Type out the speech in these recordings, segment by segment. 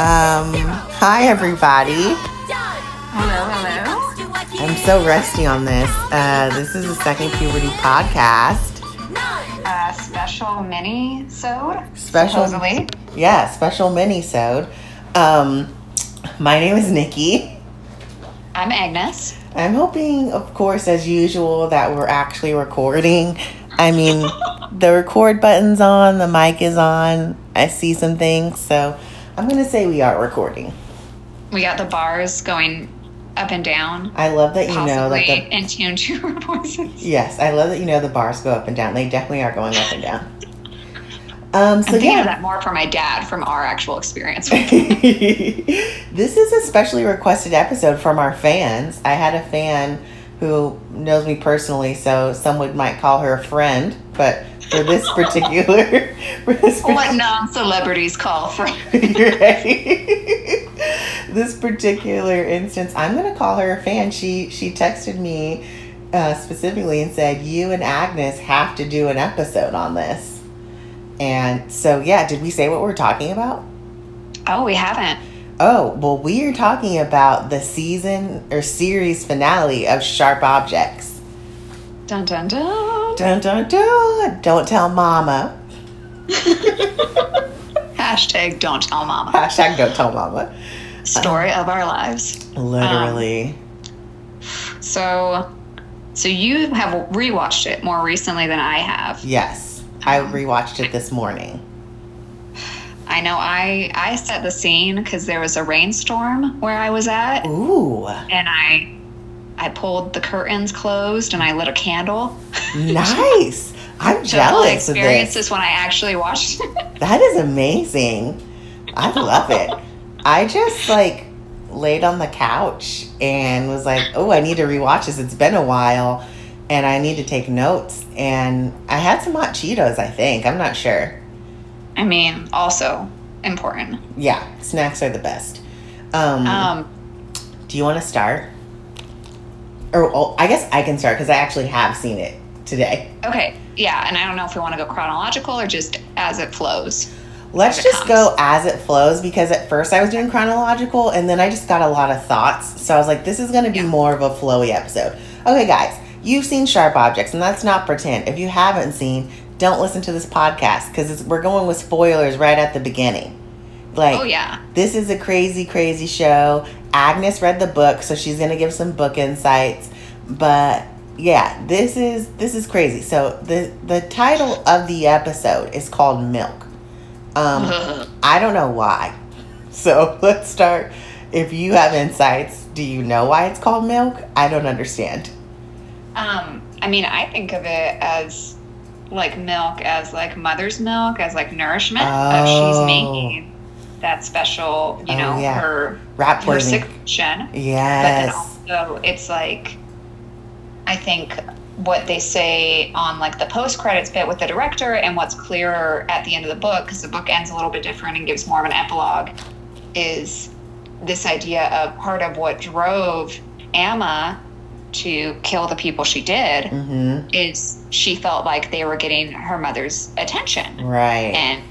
Um, hi everybody. Hello, hello. I'm so rusty on this. Uh, this is the second puberty podcast. Uh, special mini sode. Special, Supposedly. yeah, special mini sode. Um, my name is Nikki. I'm Agnes. I'm hoping, of course, as usual, that we're actually recording. I mean, the record button's on, the mic is on. I see some things, so I'm gonna say we are recording. We got the bars going up and down. I love that you know, like the in tune to our voices. Yes, I love that you know the bars go up and down. They definitely are going up and down. Um, so I'm thinking yeah, of that more for my dad from our actual experience. this is a specially requested episode from our fans. I had a fan who knows me personally, so someone might call her a friend, but for this particular, for this what non-celebrities call for Right. this particular instance, I'm gonna call her a fan. She she texted me uh, specifically and said, "You and Agnes have to do an episode on this." And so, yeah, did we say what we're talking about? Oh, we haven't. Oh, well, we are talking about the season or series finale of Sharp Objects. Dun dun dun. Dun dun dun! Don't tell Mama. Hashtag don't tell mama. Hashtag Don't tell Mama. Story of our lives. Literally. Um, so, so you have rewatched it more recently than I have. yes, I um, rewatched it this morning. I know I I set the scene because there was a rainstorm where I was at, Ooh. and I I pulled the curtains closed and I lit a candle. Nice. I'm So jealous of experience this. this when I actually watched. That is amazing. I love it. I just like laid on the couch and was like, "Oh, I need to rewatch this. It's been a while, and I need to take notes." And I had some hot Cheetos. I think I'm not sure. I mean, also important. Yeah, snacks are the best. Um, Um, do you want to start? Or oh, I guess I can start because I actually have seen it today. okay, yeah, and I don't know if we want to go chronological or just as it flows. Let's it just go as it flows because at first I was doing chronological and then I just got a lot of thoughts. So I was like, this is going to be Yeah. more of a flowy episode. Okay, guys, you've seen Sharp Objects, and that's not pretend. If you haven't seen, don't listen to this podcast because we're going with spoilers right at the beginning. Like, Oh yeah, this is a crazy, crazy show. Agnes read the book, so she's gonna give some book insights. But yeah, this is this is crazy. So the the title of the episode is called Milk. Um, I don't know why. So let's start. If you have insights, do you know why it's called Milk? I don't understand. Um, I mean, I think of it as like milk, as like mother's milk, as like nourishment. Oh. she's making that special, you Oh, know, yeah. her Her poisoning. secretion. But then Yes. also, it's like, I think what they say on like the post credits bit with the director and what's clearer at the end of the book, because the book ends a little bit different and gives more of an epilogue, is this idea of part of what drove Amma to kill the people she did Mm-hmm. is she felt like they were getting her mother's attention Right. and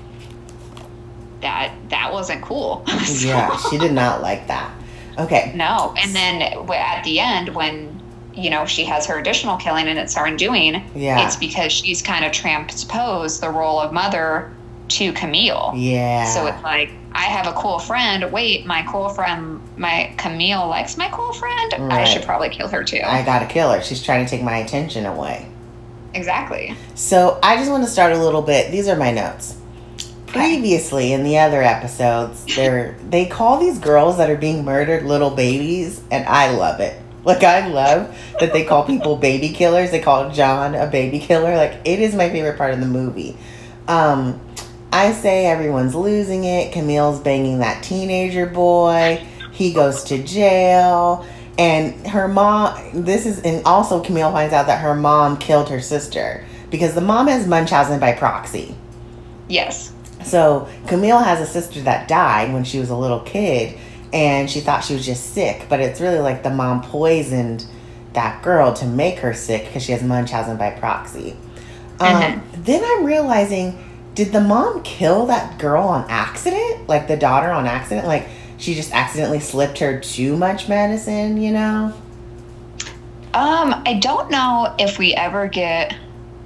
that that wasn't cool So- yeah, she did not like that. Okay. no and then at the end when you know she has her additional killing and it's her undoing Yeah. it's because she's kind of transposed the role of mother to camille Yeah. so it's like i have a cool friend wait my cool friend my camille likes my cool friend i should probably kill her too I gotta kill her. She's trying to take my attention away. exactly So I just want to start a little bit. These are my notes. Previously in the other episodes, they they call these girls that are being murdered little babies, and I love it. Like I love that they call people baby killers. They call John a baby killer. Like it is my favorite part of the movie. Um, I say everyone's losing it. Camille's banging that teenager boy. He goes to jail. And her mom, this is, and also Camille finds out that her mom killed her sister because the mom has Munchausen by proxy. yes So Camille has a sister that died when she was a little kid, and she thought she was just sick, but it's really like the mom poisoned that girl to make her sick because she has Munchausen by proxy. Um, Mhm. Then I'm realizing, did the mom kill that girl on accident? Like the daughter on accident? Like she just accidentally slipped her too much medicine, you know? Um, I don't know if we ever get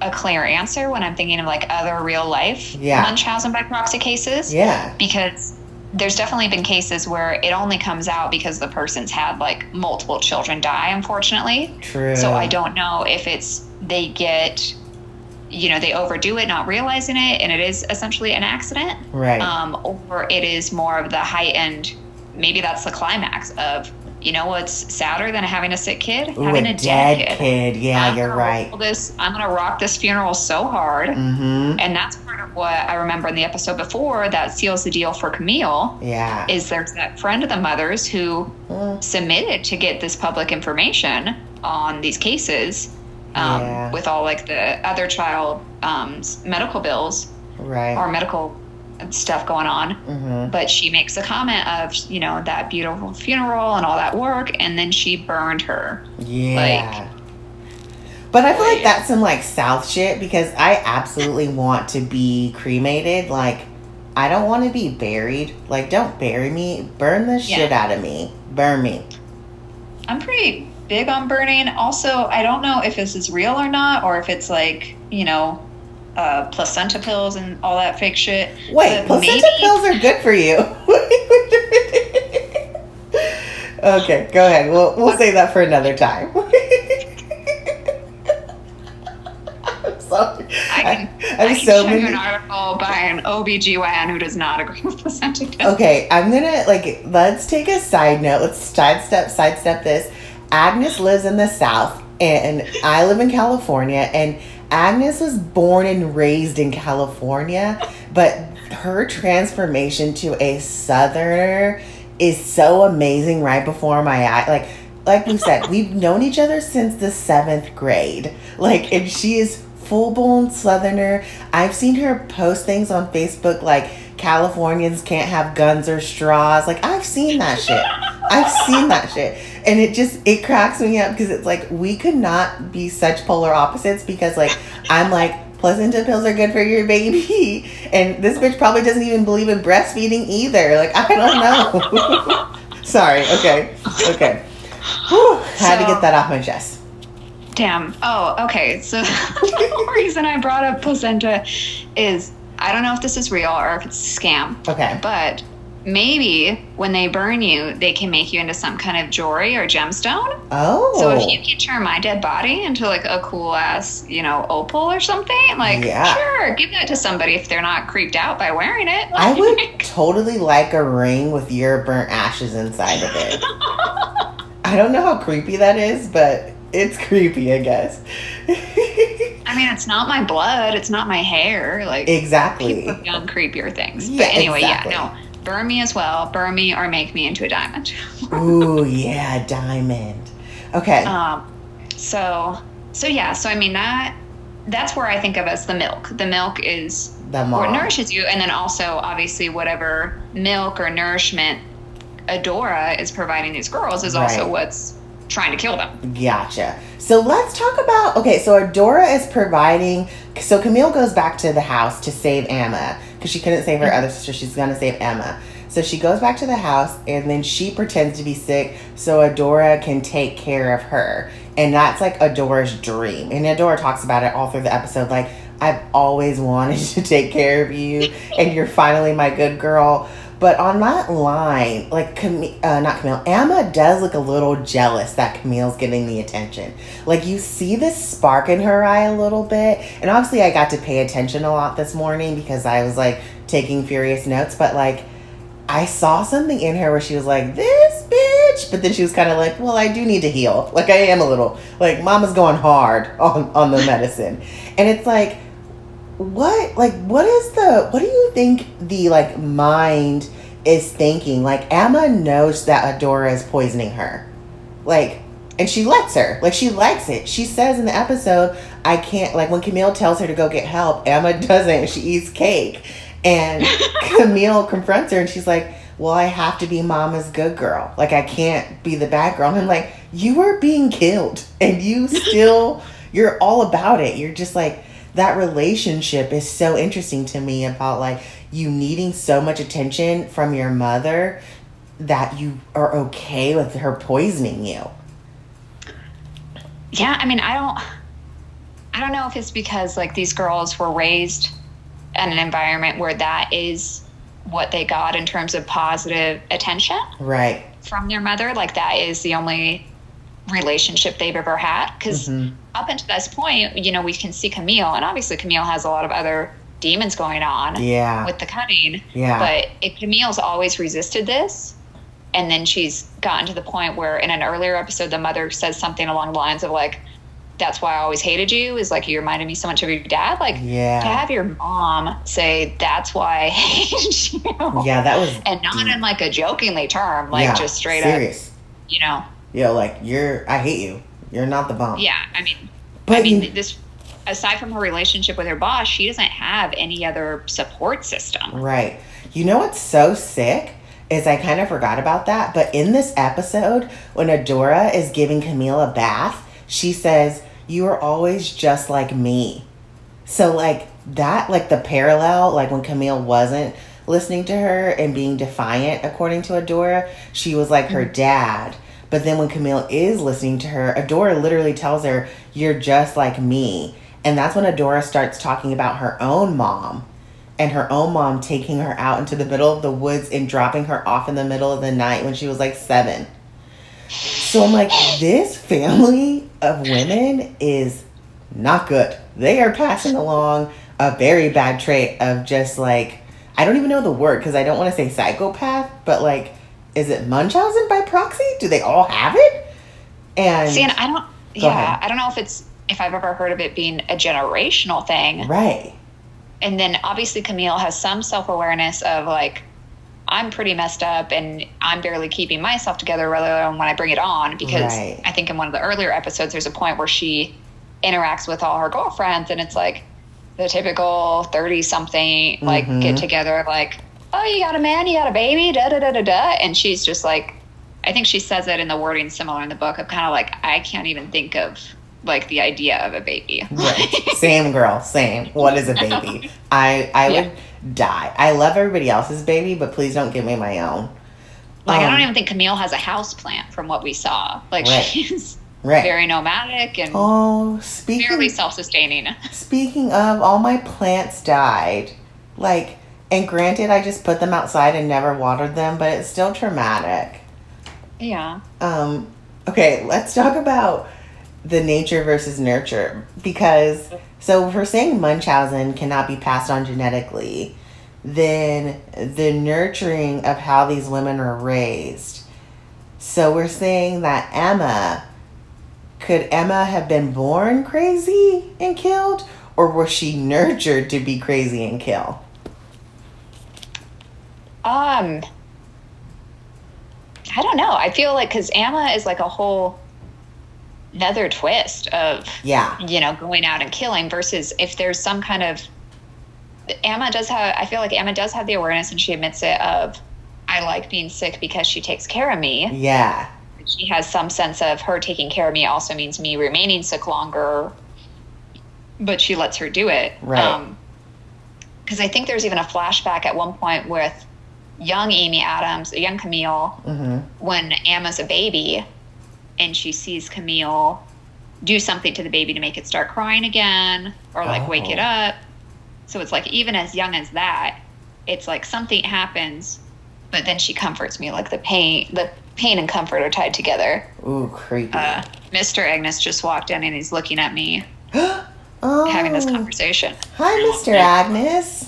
a clear answer when I'm thinking of like other real life Yeah. Munchausen by proxy cases. Yeah. Because there's definitely been cases where it only comes out because the person's had like multiple children die, unfortunately. True. So I don't know if it's they get, you know, they overdo it, not realizing it, and it is essentially an accident, Right. um, or it is more of the heightened. Maybe that's the climax of, you know, what's sadder than having a sick kid, Ooh, having a, a, dead kid. Yeah, I'm you're right. This I'm gonna rock this funeral so hard, Mm-hmm. and that's part of what I remember in the episode before that seals the deal for Camille. Yeah. Is there's that friend of the mother's who Mm, submitted to get this public information on these cases um, Yeah. with all like the other child um, medical bills right. or medical stuff going on mm-hmm. but she makes a comment of you know that beautiful funeral and all that work and then she burned her Yeah. but I feel like that's some like South shit because I absolutely want to be cremated. Like, I don't want to be buried. Like, don't bury me. Burn the Yeah. shit out of me. Burn me. i'm pretty big on burning also i don't know if this is real or not or if it's like you know uh, placenta pills and all that fake shit Wait, But placenta maybe- pills are good for you. okay, go ahead. We'll we'll save that for another time. I'm sorry. I can, I can so show many. an article by an OBGYN who does not agree with placenta pills. Okay, I'm gonna like let's take a side note. Let's sidestep sidestep this. Agnes lives in the South and I live in California and Agnes was born and raised in California, but her transformation to a southerner is so amazing right before my eye. Like like we said, we've known each other since the seventh grade. Like and she is full blown southerner. I've seen her post things on Facebook like Californians can't have guns or straws. Like I've seen that shit. I've seen that shit. And it just it cracks me up because it's like we could not be such polar opposites because like I'm like placenta pills are good for your baby and this bitch probably doesn't even believe in breastfeeding either. Like I don't know. Sorry. Okay. Okay. Whew, had to get that off my chest. Damn. Oh, okay. So the reason I brought up placenta is I don't know if this is real or if it's a scam, Okay. but maybe when they burn you, they can make you into some kind of jewelry or gemstone. Oh. So if oh. you can turn my dead body into like a cool ass, you know, opal or something, like Yeah. sure, give that to somebody if they're not creeped out by wearing it. I would totally like a ring with your burnt ashes inside of it. I don't know how creepy that is, but it's creepy, I guess. I mean, it's not my blood, it's not my hair. Like exactly. people have done creepier things. Yeah, but anyway, exactly. yeah, no. Burn me as well. Burn me or make me into a diamond. Ooh, yeah, diamond. Okay. Um, so so yeah, so I mean that that's where I think of as the milk. The milk is the what nourishes you, and then also obviously whatever milk or nourishment Adora is providing these girls is also what's trying to kill them. Gotcha. So let's talk about okay. So Adora is providing. So Camille goes back to the house to save Emma because she couldn't save her other sister. She's gonna save Emma. So she goes back to the house and then she pretends to be sick so Adora can take care of her. And that's like Adora's dream. And Adora talks about it all through the episode. Like I've always wanted to take care of you, and you're finally my good girl. But on that line, like Cam- uh, not Camille, Emma does look a little jealous that Camille's getting the attention. Like you see this spark in her eye a little bit, and obviously I got to pay attention a lot this morning because I was like taking furious notes. But like I saw something in her where she was like, "This bitch," but then she was kind of like, "Well, I do need to heal. Like I am a little like Mama's going hard on on the medicine," and it's like what like what is the what do you think the like mind is thinking? Like emma knows that adora is poisoning her. Like and she lets her. Like she likes it. She says in the episode i can't like when camille tells her to go get help emma doesn't. She eats cake. And camille confronts her and she's like well i have to be mama's good girl. Like i can't be the bad girl. And i'm like you are being killed and you still you're all about it. You're just like that relationship is so interesting to me about like you needing so much attention from your mother that you are okay with her poisoning you. Yeah, I mean, I don't I don't know if it's because like these girls were raised in an environment where that is what they got in terms of positive attention Right. from their mother, like that is the only relationship they've ever had because Mhm. up until this point, you know, we can see Camille and obviously Camille has a lot of other demons going on Yeah. with the cutting. Yeah. But if Camille's always resisted this, and then she's gotten to the point where in an earlier episode, the mother says something along the lines of like, "That's why I always hated you." Is like you reminded me so much of your dad. Like Yeah. to have your mom say, "That's why I hate you," Yeah, that was and not in like a jokingly term, like yeah, just straight serious. up, you know. Yo, like you're I hate you. You're not the bomb. Yeah, I mean, But I mean, you- this aside from her relationship with her boss, she doesn't have any other support system. Right. You know what's so sick is I kind of forgot about that, but in this episode, when Adora is giving Camille a bath, she says, "You are always just like me." So like that, like the parallel, like when Camille wasn't listening to her and being defiant, according to Adora, she was like her mm-hmm. dad. But then when Camille is listening to her, Adora literally tells her, "You're just like me." And that's when Adora starts talking about her own mom and her own mom taking her out into the middle of the woods and dropping her off in the middle of the night when she was like seven. So I'm like, this family of women is not good. They are passing along a very bad trait of just like, I don't even know the word because I don't want to say psychopath, but like, is it Munchausen by proxy? Do they all have it? And See, and I don't. Yeah, ahead. I don't know if it's if I've ever heard of it being a generational thing. right, And then obviously Camille has some self awareness of like, I'm pretty messed up and I'm barely keeping myself together, rather than when I bring it on. Because Right. I think in one of the earlier episodes, there's a point where she interacts with all her girlfriends, and it's like the typical thirty something like Mhm. get together, like, oh, you got a man, you got a baby, da da da da da, and she's just like. I think she says it in the wording similar in the book of kind of like I can't even think of like the idea of a baby. right. same girl, same. What is a baby? I I Yeah. would die. I love everybody else's baby, but please don't give me my own. Like I Um, don't even think Camille has a house plant from what we saw. Like Right. she's Right. very nomadic and oh, speaking fairly self-sustaining. Speaking of, all my plants died. Like, and granted, I just put them outside and never watered them, but it's still traumatic. Yeah. Um, okay, let's talk about the nature versus nurture. Because, so if we're saying Munchausen cannot be passed on genetically, then the nurturing of how these women are raised. So we're saying that Emma, could Emma have been born crazy and killed? Or was she nurtured to be crazy and kill? Um I don't know. I feel like cuz Amma is like a whole another twist of Yeah. you know going out and killing versus if there's some kind of Emma does have I feel like Emma does have the awareness and she admits it of I like being sick because she takes care of me. Yeah. she has some sense of her taking care of me also means me remaining sick longer but she lets her do it Right. because i think there's even a flashback at one point with young amy adams young camille hmm when emma's a baby and she sees camille do something to the baby to make it start crying again or like wake it Oh. up so it's like even as young as that it's like something happens but then she comforts me like the pain the pain and comfort are tied together Ooh, creepy. uh, Mr. Agnes just walked in and he's looking at me oh. having this conversation. Hi, Mr. Agnes.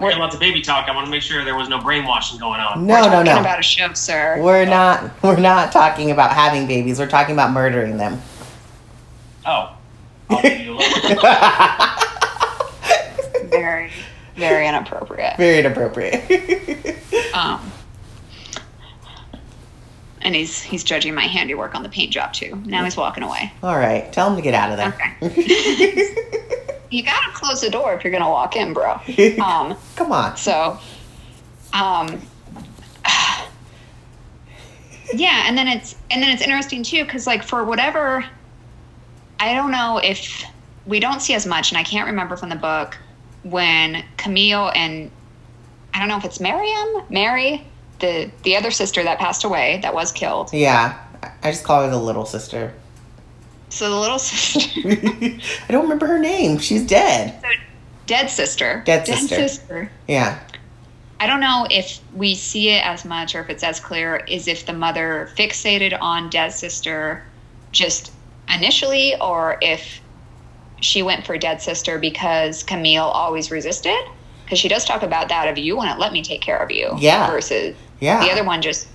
We're lots of baby talk. I want to make sure there was no brainwashing going on. No, We're no, talking no. about a show, sir. We're not. We're not talking about having babies. We're talking about murdering them. Oh. I'll you. Very, very inappropriate. Very inappropriate. Um, and he's he's judging my handiwork on the paint job too. Now he's walking away. All right, tell him to get out of there. You gotta close the door if you're gonna walk in, bro. Um, Come on. So, um, yeah, and then it's and then it's interesting too because like for whatever, I don't know if we don't see as much, and I can't remember from the book when Camille and I don't know if it's Miriam, Mary, the the other sister that passed away that was killed. Yeah, I just call her the little sister. So the little sister, I don't remember her name. She's dead. dead sister, Dead sister. sister. Yeah. I don't know if we see it as much or if it's as clear is if the mother fixated on dead sister just initially or if she went for dead sister because Camille always resisted. Because she does talk about that of you wouldn't let me take care of you. Yeah. Versus Yeah. the other one just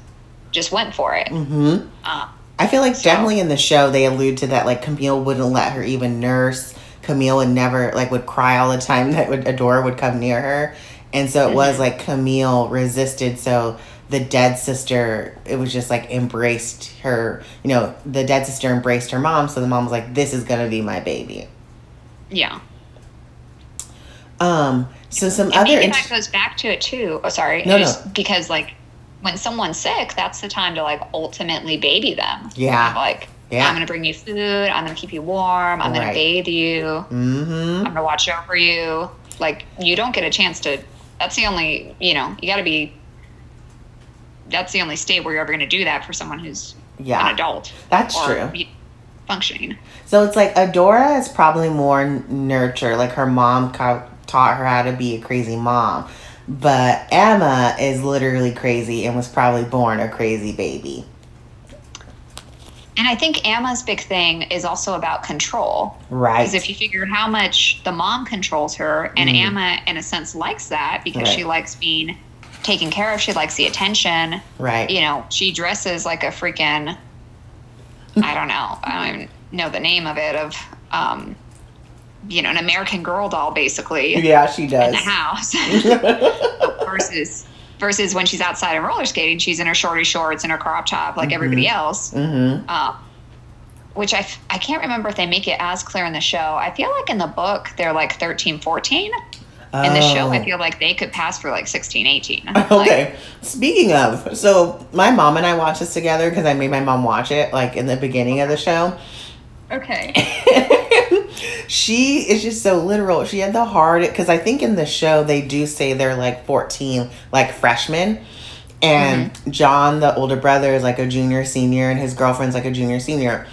just went for it. Mm-hmm. Uh, I feel like So- definitely in the show they allude to that like Camille wouldn't let her even nurse. Camille would never like would cry all the time that would Adora would come near her. And so it was like Camille resisted so the dead sister it was just like embraced her you know, the dead sister embraced her mom, so the mom was like, This is gonna be my baby. yeah. Um so some And other maybe that goes back to it too. Oh, sorry. No, Just Because like when someone's sick, that's the time to like ultimately baby them. Yeah. Like Yeah. I'm gonna bring you food. I'm gonna keep you warm. I'm gonna bathe you. Mm-hmm. I'm gonna watch over you. Like you don't get a chance to. That's the only. You know, you got to be. That's the only state where you're ever gonna do that for someone who's Yeah. an adult. That's true. Functioning. So it's like Adora is probably more n- nurture. Like her mom taught her how to be a crazy mom. But Emma is literally crazy and was probably born a crazy baby. And I think Emma's big thing is also about control. Right. Because if you figure how much the mom controls her, and Mhm. Emma, in a sense, likes that because Right. she likes being taken care of, she likes the attention. right. You know, she dresses like a freaking, I don't know, I don't even know the name of it, of, um, you know, an American Girl doll, basically, Yeah, she does in the house. versus versus when she's outside and roller skating, she's in her shorty shorts and her crop top like everybody else. mm-hmm. Um, which I, f- I can't remember if they make it as clear in the show. I feel like in the book they're like 13, 14. In the show, I feel like they could pass for like 16, 18. Like, Oh. Okay. Speaking of, so my mom and I watched this together because I made my mom watch it like in the beginning of the show. okay. she is just so literal. She had the hard because I think in the show they do say they're like 14, like freshmen. And mm-hmm. John, the older brother, is like a junior senior, and his girlfriend's like a junior senior.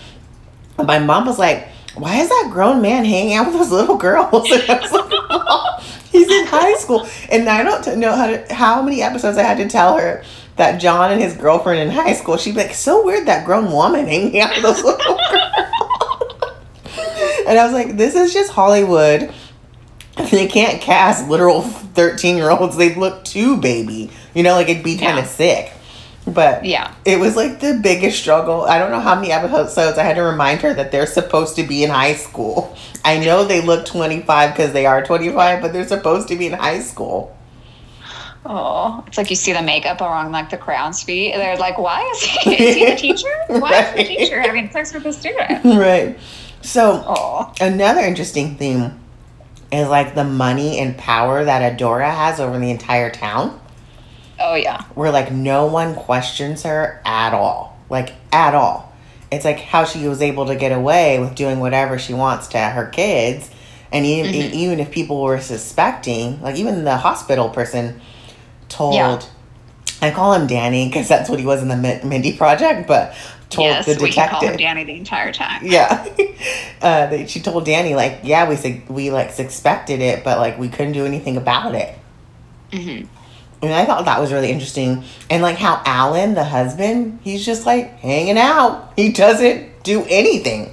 And my mom was like, Why is that grown man hanging out with those little girls? And I was like, "Mom, He's in high school. And I don't know how to, how many episodes I had to tell her that John and his girlfriend in high school, she'd be like, So weird that grown woman hanging out with those little girls. And I was like, this is just Hollywood. They can't cast literal 13 year olds. They look too baby. You know, like it'd be kind of Yeah. sick. But Yeah. it was like the biggest struggle. I don't know how many episodes I had to remind her that they're supposed to be in high school. I know they look 25 because they are 25, but they're supposed to be in high school. Oh, it's like you see the makeup around like the crown's feet. They're like, why is he, is he the teacher? Why is the teacher having sex with the student? right. So, Oh, another interesting theme is like the money and power that Adora has over the entire town. oh yeah. where like no one questions her at all like at all it's like how she was able to get away with doing whatever she wants to her kids and even Mhm. even if people were suspecting like even the hospital person told Yeah. i call him danny because that's what he was in the mindy project but told yes, the we can call him Danny the entire time. yeah uh, she told danny like yeah we we like suspected it but like we couldn't do anything about it hmm and I thought that was really interesting. And like how Alan, the husband, he's just like hanging out. He doesn't do anything.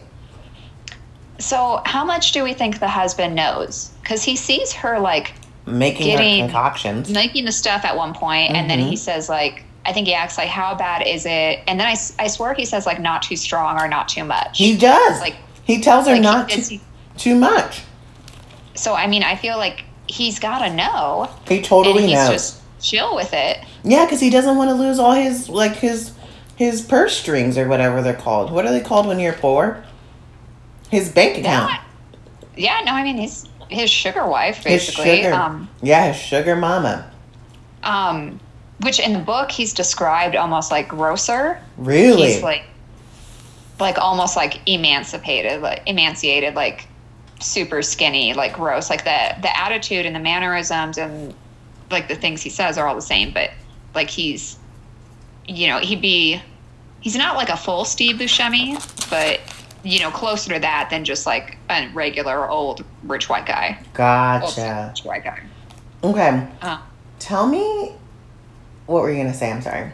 So, how much do we think the husband knows? Because he sees her like Making Getting- her concoctions. making the stuff at one point, and then he says like, I think he asks like, "How bad is it?" And then I, I swear he says like, "Not too strong or not too much." He does. like he tells her like, not it's- to, too much. So I mean, I feel like he's got to know, He totally he's knows. just chill with it. yeah, because he doesn't want to lose all his like his his purse strings or whatever they're called. What are they called when you're poor? His bank account. That, yeah, no, I mean he's his sugar wife His basically. sugar. Um, Yeah, his sugar mama. um, which in the book he's described almost like grosser. Really? He's like, like almost like emancipated, like emaciated, like super skinny, like gross. Like the the attitude and the mannerisms and like the things he says are all the same, but like he's you know, he'd be he's not like a full Steve Buscemi, but you know, closer to that than just like a regular old rich white guy. Gotcha. Old rich white guy. Okay. Uh, Tell me what were you gonna say? I'm sorry.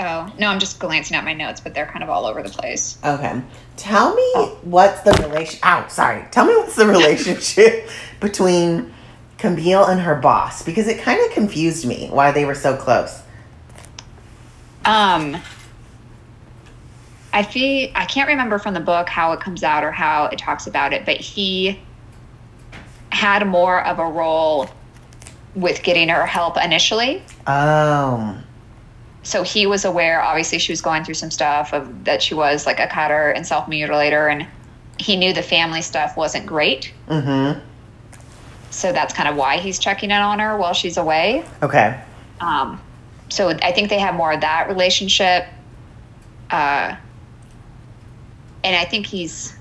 oh no, I'm just glancing at my notes, but they're kind of all over the place. Okay. Tell me what's the relation ow, sorry. Tell me what's the relationship between Camille and her boss because it kind of confused me why they were so close. Um, I feel I can't remember from the book how it comes out or how it talks about it, but he had more of a role with getting her help initially. Oh. So he was aware. Obviously, she was going through some stuff of that she was like a cutter and self mutilator, and he knew the family stuff wasn't great. Mm-hmm. So that's kind of why he's checking in on her while she's away. Okay. Um, so I think they have more of that relationship. Uh, and I think he's.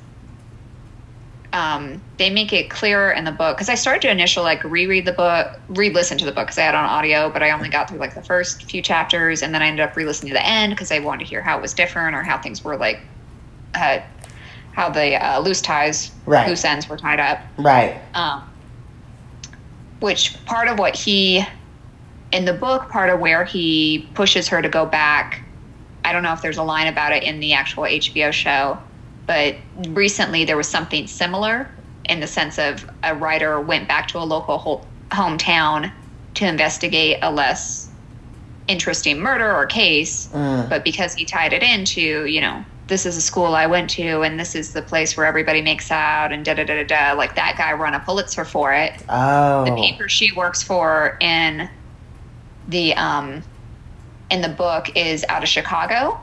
Um, they make it clearer in the book because I started to initial like reread the book, re-listen to the book because I had on audio, but I only got through like the first few chapters, and then I ended up re-listening to the end because I wanted to hear how it was different or how things were like, uh, how the uh, loose ties, Right. loose ends were tied up Right. um, which part of what he in the book part of where he pushes her to go back i don't know if there's a line about it in the actual hbo show but recently there was something similar in the sense of a writer went back to a local ho- hometown to investigate a less interesting murder or case Mm. but because he tied it into you know this is a school i went to and this is the place where everybody makes out and da da da da da like that guy won a pulitzer for it Oh. the paper she works for in the um in the book is out of chicago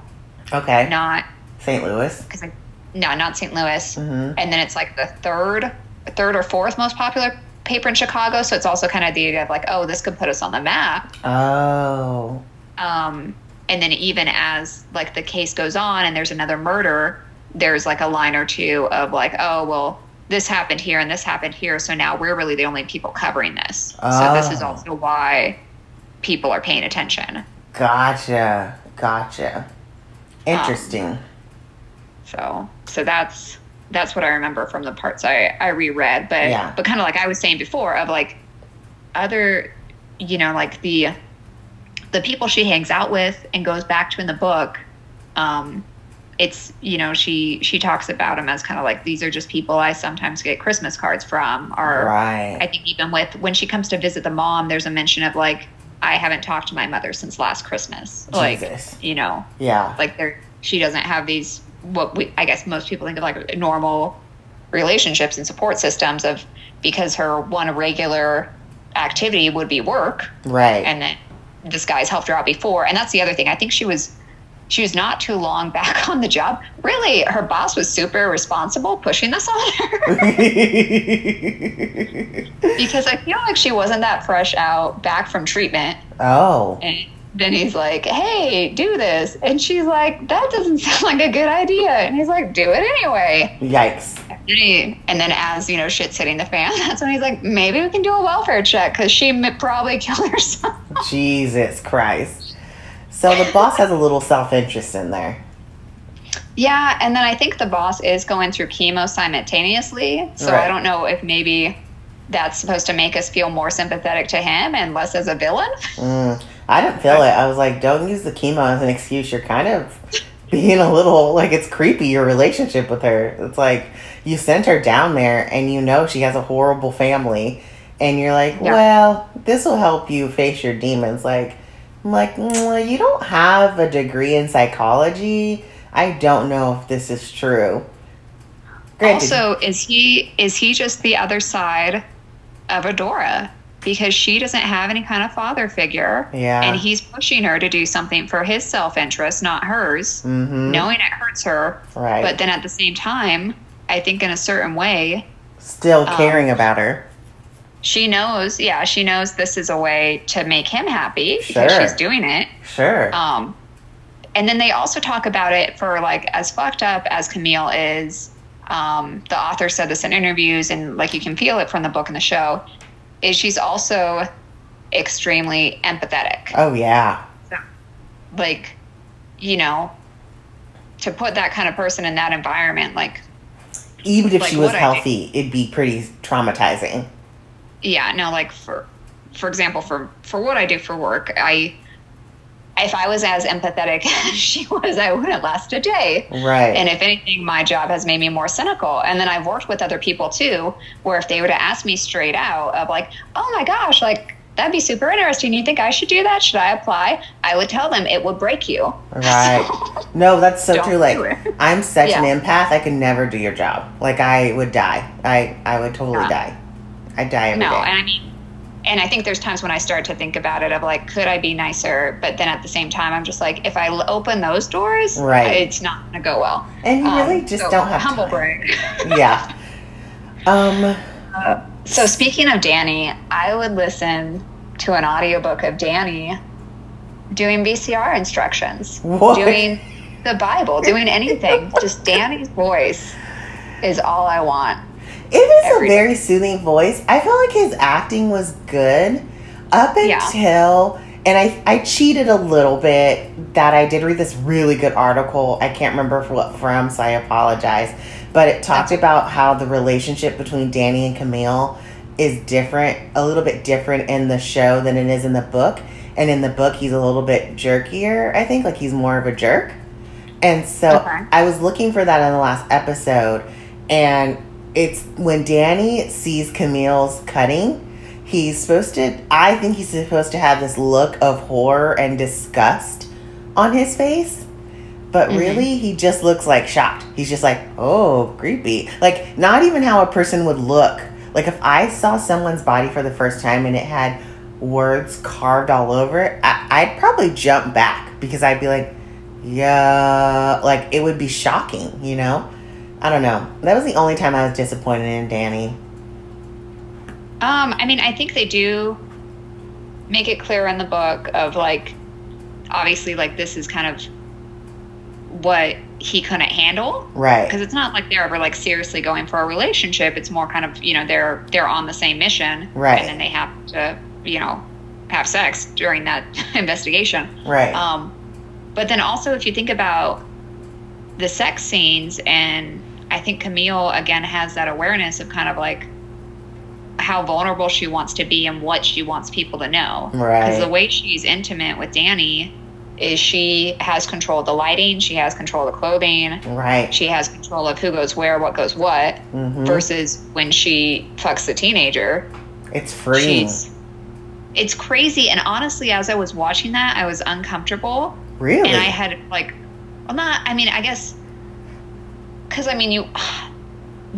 Okay. not St. Louis. because no not st louis Mm-hmm. and then it's like the third third or fourth most popular paper in chicago so it's also kind of the idea of like oh this could put us on the map Oh. um, and then even as like the case goes on and there's another murder there's like a line or two of like oh well this happened here and this happened here so now we're really the only people covering this so this is Oh. also why people are paying attention Gotcha. Gotcha. Interesting. So so that's that's what i remember from the parts i i reread but Yeah. but kind of like i was saying before of like other you know like the the people she hangs out with and goes back to in the book um it's you know she she talks about them as kind of like these are just people i sometimes get christmas cards from or i think even with when she comes to visit the mom there's a mention of like i haven't talked to my mother since last christmas like you know Yeah. like there she doesn't have these what we i guess most people think of like normal relationships and support systems of because her one regular activity would be work. Right. and then this guy's helped her out before. And that's the other thing. I think she was she was not too long back on the job. Really her boss was super responsible pushing this on her. Because i feel like she wasn't that fresh out back from treatment. Oh. and then he's like, hey, do this. And she's like, that doesn't sound like a good idea. And he's like, do it anyway. Yikes. And, he, and then as, you know, shit's hitting the fan, that's when he's like, maybe we can do a welfare check because she m- probably killed herself. Jesus Christ. So the boss has a little self interest in there. yeah. And then I think the boss is going through chemo simultaneously. So Right. I don't know if maybe that's supposed to make us feel more sympathetic to him and less as a villain. Mm, I didn't feel it. I was like, don't use the chemo as an excuse. You're kind of being a little like it's creepy your relationship with her. It's like you sent her down there and you know she has a horrible family and you're like, Yeah. well, this will help you face your demons. Like, I'm like, "Mm, you don't have a degree in psychology. I don't know if this is true. Granted, Also, is he is he just the other side of Adora? Because she doesn't have any kind of father figure. Yeah. And he's pushing her to do something for his self interest, not hers, mm-hmm, knowing it hurts her. right. But then at the same time, I think in a certain way, Still um, caring about her. she knows, yeah, she knows this is a way to make him happy because she's doing it. Sure. Um, and then they also talk about it for like as fucked up as Camille is. Um, the author said this in interviews, and like you can feel it from the book and the show, is she's also extremely empathetic. Oh yeah. Like, you know, to put that kind of person in that environment, like, Even if Like she was what I healthy, it'd be pretty traumatizing. yeah, no, like for, for example, for for what I do for work, I, if I was as empathetic as she was, I wouldn't last a day. Right. And if anything, my job has made me more cynical. And then I've worked with other people too, where if they were to ask me straight out of like, oh my gosh, like that'd be super interesting. You think I should do that? Should I apply? I would tell them it would break you. Right. No, that's so true. Like. I'm such Yeah. an empath, I could never do your job. Like I would die. I I would totally Yeah. die. I'd die every day. No, and I mean, and I think there's times when I start to think about it of like, could I be nicer? But then at the same time, I'm just like, if I l- open those doors, Right. it's not going to go well. And you Um, really just so don't have humble time. brag. yeah. Um So speaking of Danny, I would listen to an audiobook of Danny doing VCR instructions, What? doing the Bible, doing anything. Just Danny's voice is all I want. It is a very soothing voice. I feel like his acting was good up Yeah. until and I I cheated a little bit that I did read this really good article. I can't remember what from, so I apologize. But it talked That's- about how the relationship between Danny and Camille is different, a little bit different in the show than it is in the book. And in the book, he's a little bit jerkier, I think, like he's more of a jerk. And so Okay. I was looking for that in the last episode, and it's when Danny sees Camille's cutting, he's supposed to, I think he's supposed to have this look of horror and disgust on his face. But Mhm. really, he just looks like shocked. He's just like, oh, creepy. Like, not even how a person would look. Like, if I saw someone's body for the first time and it had words carved all over it, I- I'd probably jump back because I'd be like, yeah, like it would be shocking, you know? I don't know. That was the only time I was disappointed in Danny. Um, I mean, I think they do make it clear in the book of like, obviously, like this is kind of what he couldn't handle Right. because it's not like they're ever like seriously going for a relationship. It's more kind of you know they're they're on the same mission, Right. And then they have to you know have sex during that investigation. Right. Um, but then also, if you think about the sex scenes, and I think Camille again has that awareness of kind of like how vulnerable she wants to be and what she wants people to know. Right. Because the way she's intimate with Danny is she has control of the lighting, she has control of the clothing, right. she has control of who goes where, what goes what, hmm versus when she fucks the teenager It's she's it's crazy and honestly as i was watching that i was uncomfortable Really? and i had like well not i mean i guess because i mean you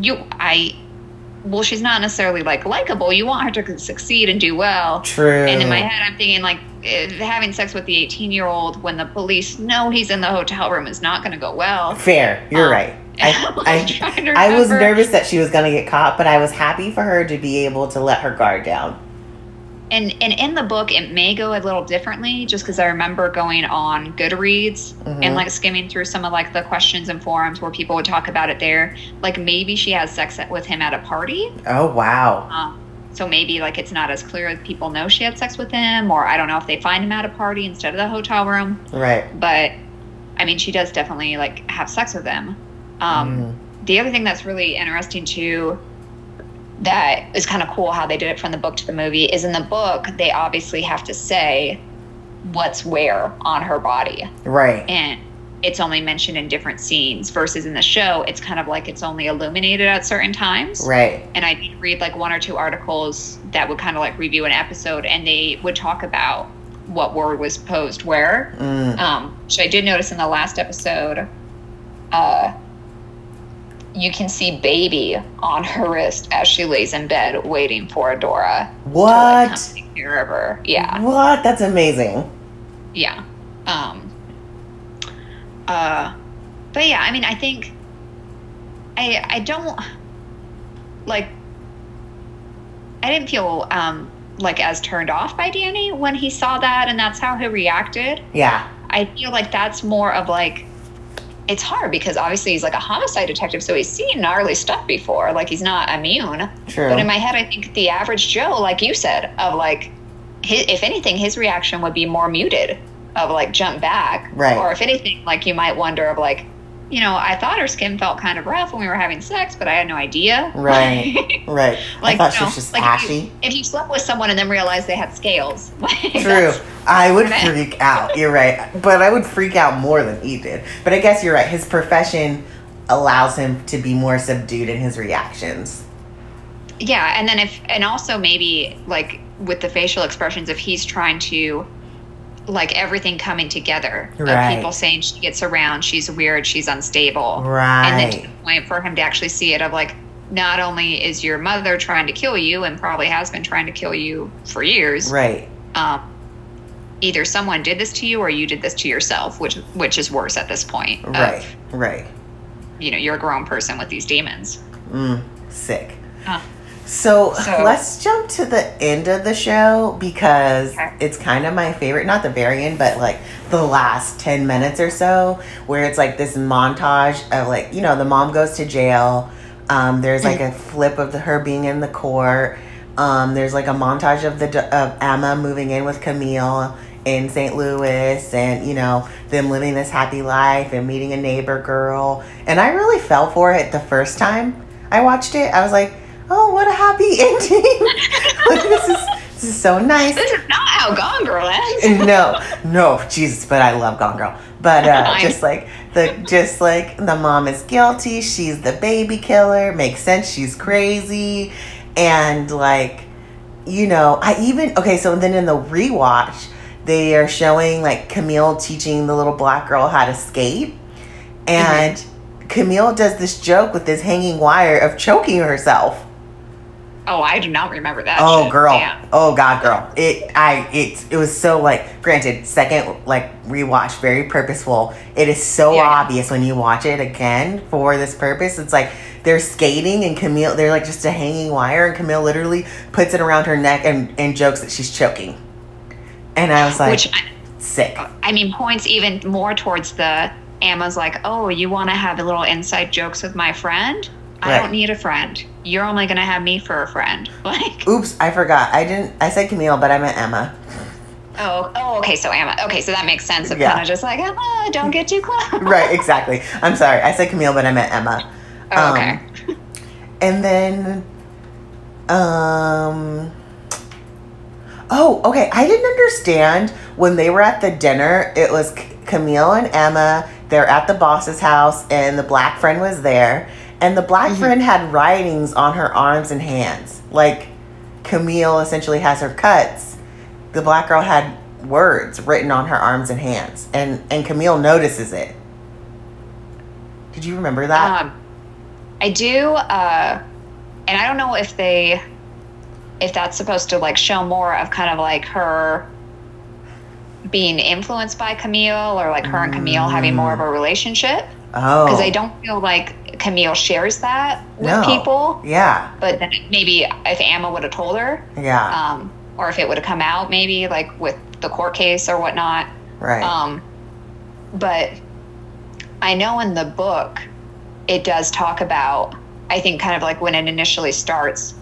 you i well she's not necessarily like likable you want her to succeed and do well True. and in my head i'm thinking like eh, having sex with the 18 year old when the police know he's in the hotel room is not going to go well Fair. You're Um, right. I, I, I was nervous that she was going to get caught, but I was happy for her to be able to let her guard down. And and in the book it may go a little differently just because i remember going on goodreads Mhm. and like skimming through some of like the questions and forums where people would talk about it there like maybe she has sex with him at a party Oh, wow. um, so maybe like it's not as clear that people know she had sex with him or i don't know if they find him at a party instead of the hotel room Right. but i mean she does definitely like have sex with him um, Mhm. the other thing that's really interesting too that is kind of cool how they did it from the book to the movie is in the book they obviously have to say what's where on her body Right. and it's only mentioned in different scenes versus in the show it's kind of like it's only illuminated at certain times Right. and i did read like one or two articles that would kind of like review an episode and they would talk about what word was posed where Mm. um, which I did notice in the last episode. Uh, you can see baby on her wrist as she lays in bed waiting for Adora to like, What? take care of her. Yeah, What? That's amazing. yeah. Um, uh, but yeah, I mean, I think I I don't like. I didn't feel um, like as turned off by Danny when he saw that, and that's how he reacted. Yeah. I feel like that's more of like it's hard because obviously he's like a homicide detective, so he's seen gnarly stuff before. Like he's not immune. True. But in my head, I think the average Joe, like you said, of like, his, if anything, his reaction would be more muted, of like jump back, Right. Or if anything, like you might wonder of like, you know, I thought her skin felt kind of rough when we were having sex, but I had no idea. Right. right. like, I thought you she was just like ashy. If you, if you slept with someone and then realized they had scales, like, True. that's- I would freak out. You're right. But I would freak out more than he did. But I guess you're right. His profession allows him to be more subdued in his reactions. Yeah, and then if and also maybe like with the facial expressions, if he's trying to like everything coming together Right. people saying she gets around, she's weird, she's unstable, Right. and then to the point for him to actually see it of like not only is your mother trying to kill you and probably has been trying to kill you for years, Right. um, either someone did this to you or you did this to yourself, which which is worse at this point. of, Right. Right. you know, you're a grown person with these demons. Mm, sick. Huh. So, So- let's jump to the end of the show because Okay. it's kind of my favorite. Not the very end, but like the last 10 minutes or so, where it's like this montage of like, you know, the mom goes to jail. Um, there's like a flip of the, her being in the court. Um, there's like a montage of the of Emma moving in with Camille in St. Louis, and you know them living this happy life and meeting a neighbor girl. And I really fell for it the first time I watched it. I was like, oh, what a happy ending! like this is this is so nice. This is not how Gone Girl ends. no, no, Jesus, but I love Gone Girl. But uh, just like the, just like the mom is guilty. She's the baby killer. Makes sense. She's crazy, and like, you know, I even okay. So then in the rewatch, they are showing like Camille teaching the little black girl how to skate, and mm-hmm. Camille does this joke with this hanging wire of choking herself. Oh, I do not remember that. Oh, shit. girl. Damn. Oh, God, girl. It, I, it, it was so like, granted, second like rewatch, very purposeful. It is so Yeah. obvious when you watch it again for this purpose. It's like they're skating and Camille, they're like just a hanging wire, and Camille literally puts it around her neck and, and jokes that she's choking. And I was like, Which I, sick. I mean points even more towards the Emma's like, oh, you want to have a little inside jokes with my friend? I Right. don't need a friend. You're only gonna have me for a friend. Like, Oops, I forgot. I didn't, I said Camille, but I meant Emma. oh, oh, okay, so Emma. Okay, so that makes sense. Of Yeah. kind of just like, Emma, don't get too close. right, exactly. I'm sorry. I said Camille, but I meant Emma. Oh, okay. Um, And then, um, oh, okay. I didn't understand when they were at the dinner. It was Camille and Emma. They're at the boss's house, and the black friend was there. And the black Mhm. friend had writings on her arms and hands. Like Camille essentially has her cuts. The black girl had words written on her arms and hands, and and Camille notices it. Did you remember that? Um, I do, uh, and I don't know if they, if that's supposed to like show more of kind of like her being influenced by Camille or like her and Camille having more of a relationship oh, because I don't feel like Camille shares that with No. people. Yeah, But then maybe if Emma would have told her, yeah, um, or if it would have come out, maybe like with the court case or whatnot. right. Um, but I know in the book, it does talk about, I think, kind of like when it initially starts,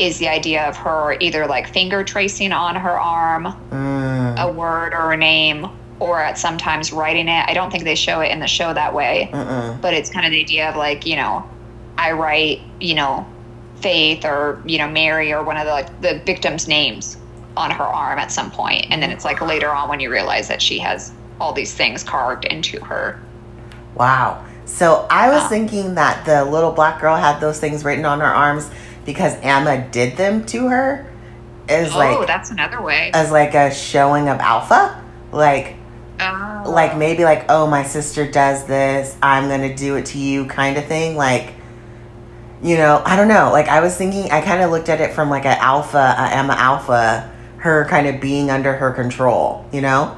is the idea of her either like finger tracing on her arm Mm, a word or a name, or at sometimes writing it. I don't think they show it in the show that way, mm-mm. but it's kind of the idea of like, you know, I write, you know, Faith or, you know, Mary or one of the like the victims' names on her arm at some point. And then it's like later on when you realize that she has all these things carved into her. Wow. So I was Ah. thinking that the little black girl had those things written on her arms because Emma did them to her. As oh, like that's another way. as like a showing of alpha. Like Oh. like maybe like oh my sister does this i'm gonna do it to you kind of thing like you know i don't know like i was thinking i kind of looked at it from like an alpha a emma alpha her kind of being under her control you know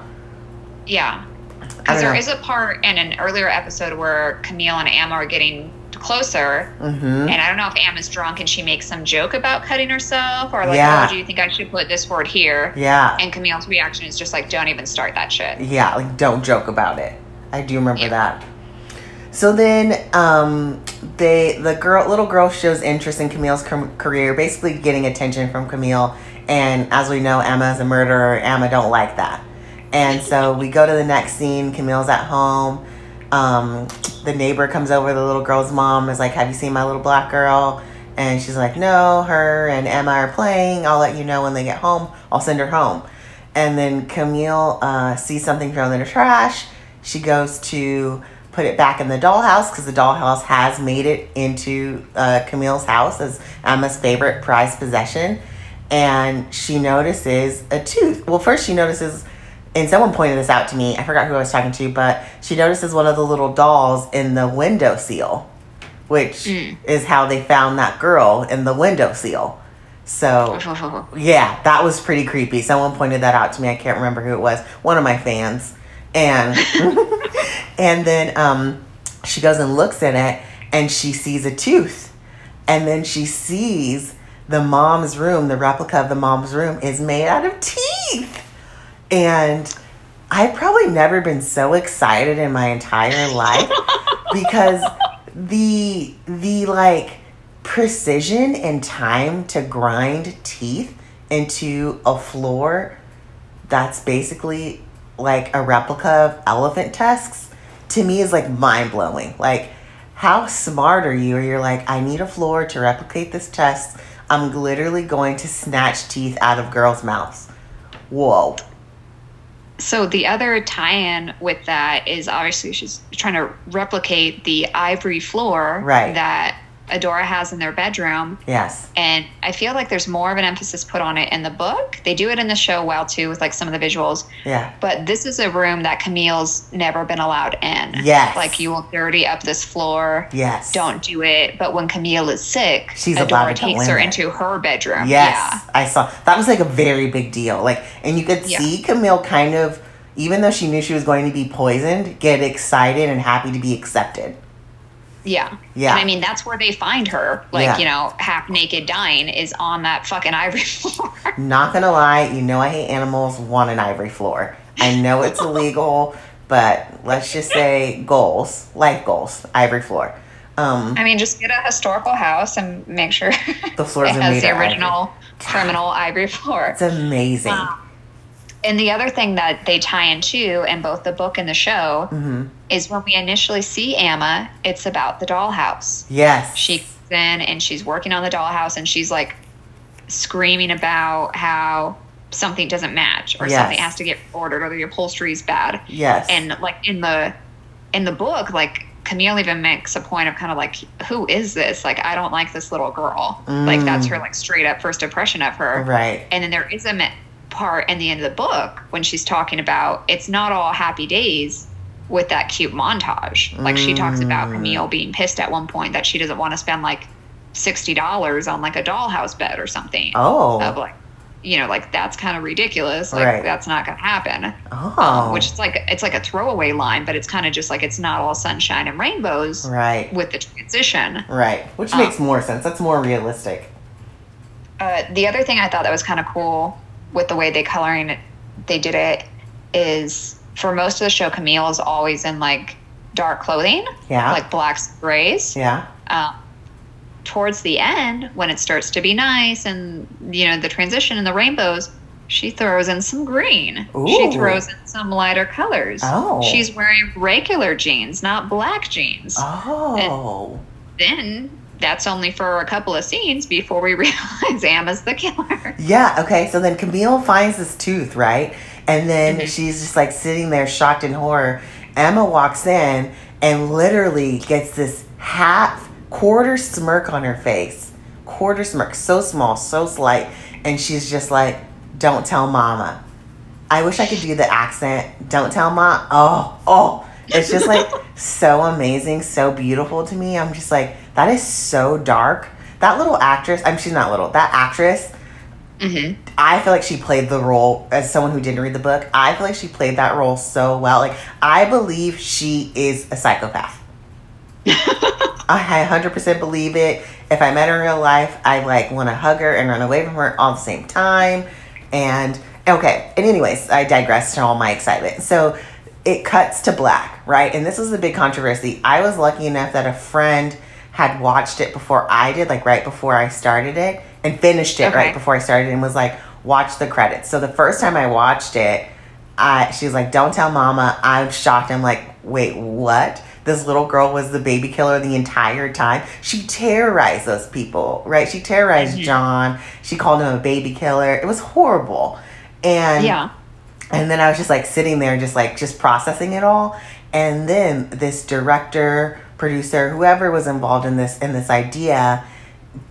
Yeah. Because there know. is a part in an earlier episode where Camille and Emma are getting closer, mm-hmm and I don't know if Emma's drunk and she makes some joke about cutting herself, or like, Yeah. oh, do you think I should put this word here? yeah And Camille's reaction is just like, don't even start that shit. yeah like don't joke about it i do remember Yeah. that So then, um, they the girl, little girl, shows interest in Camille's ca- career, basically getting attention from Camille. And as we know, Emma is a murderer. Emma don't like that. And so we go to the next scene. Camille's at home. Um, the neighbor comes over. The little girl's mom is like, "Have you seen my little black girl?" And she's like, "No, her and Emma are playing. I'll let you know when they get home. I'll send her home." And then Camille uh, sees something thrown in the trash. She goes to put it back in the dollhouse because the dollhouse has made it into uh, Camille's house as Emma's favorite prized possession. And she notices a tooth. Well, first she notices, and someone pointed this out to me. I forgot who I was talking to, but she notices one of the little dolls in the window seal, which Mm. is how they found that girl in the window seal. So yeah, that was pretty creepy. Someone pointed that out to me. I can't remember who it was. One of my fans. And and then um she goes and looks in it and she sees a tooth. And then she sees the mom's room, the replica of the mom's room is made out of teeth. And I've probably never been so excited in my entire life because the the like precision and time to grind teeth into a floor that's basically like a replica of elephant tusks to me is like mind blowing. Like, how smart are you? Or you're like, I need a floor to replicate this tusk. I'm literally going to snatch teeth out of girls' mouths. Whoa. So the other tie-in with that is obviously she's trying to replicate the ivory floor Right. that Adora has in their bedroom. Yes. And I feel like there's more of an emphasis put on it in the book. They do it in the show well too with like some of the visuals. Yeah. But this is a room that Camille's never been allowed in. Yes. Like you will dirty up this floor. Yes. Don't do it. But when Camille is sick, She's allowed Adora takes her into her bedroom. Yes, I saw. That was like a very big deal. Like, and you could Yeah. see Camille kind of, even though she knew she was going to be poisoned, get excited and happy to be accepted. Yeah. Yeah. And I mean, that's where they find her, like, Yeah. you know, half naked dying is on that fucking ivory floor. Not gonna lie, you know I hate animals. Want an ivory floor? I know it's illegal, but let's just say goals, life goals, ivory floor. Um, I mean, just get a historical house and make sure The floor has the of ivory. original criminal ivory floor. it's amazing. Wow. And the other thing that they tie into in both the book and the show hmm is when we initially see Amma, it's about the dollhouse. Yes. She comes in and she's working on the dollhouse and she's like screaming about how something doesn't match or Yes. something has to get ordered or the upholstery is bad. Yes. And like in the in the book, like Camille even makes a point of kind of like, who is this? Like, I don't like this little girl. Like that's Mm. her like straight up first impression of her. right. And then there is a part in the end of the book when she's talking about it's not all happy days with that cute montage. Like she talks about Mm. Camille being pissed at one point that she doesn't want to spend like sixty dollars on like a dollhouse bed or something. Oh. Of like, you know, like that's kind of ridiculous. Like Right. that's not gonna happen. oh. Um, which is like it's like a throwaway line, but it's kind of just like it's not all sunshine and rainbows right. with the transition. Right. Which Um, makes more sense. That's more realistic. Uh, the other thing I thought that was kind of cool with the way they coloring it, they did it is for most of the show, Camille is always in like dark clothing, Yeah. like blacks and grays. yeah. Um, towards the end, when it starts to be nice and you know the transition and the rainbows, she throws in some green. She throws in some lighter colors. Oh. She's wearing regular jeans, not black jeans. Oh. Then that's only for a couple of scenes before we realize Emma's the killer. Yeah, okay. So then Camille finds this tooth, right? And then Mhm. she's just like sitting there shocked in horror. Emma walks in and literally gets this half quarter smirk on her face. Quarter smirk, so small, so slight. And she's just like, Don't tell mama. I wish I could do the accent. Don't tell mom. Oh, oh. It's just like so amazing, so beautiful to me. I'm just like, that is so dark. That little actress, I'm she's not little. That actress, Mm-hmm. I feel like she played the role as someone who didn't read the book. I feel like she played that role so well. Like I believe she is a psychopath. I 100% believe it. If I met her in real life, I like want to hug her and run away from her all the same time. And okay, and anyways, I digress to all my excitement. So it cuts to black, right? And this was a big controversy. I was lucky enough that a friend had watched it before I did, like right before I started it, and finished it Okay. right before I started, and was like, watch the credits. So the first time I watched it, I she was like, "Don't tell mama." I'm shocked. I'm like, "Wait, what?" This little girl was the baby killer the entire time. She terrorized those people, right? She terrorized Mhm. John. She called him a baby killer. It was horrible. And Yeah. and then I was just like sitting there, just like just processing it all. And then this director, producer, whoever was involved in this in this idea,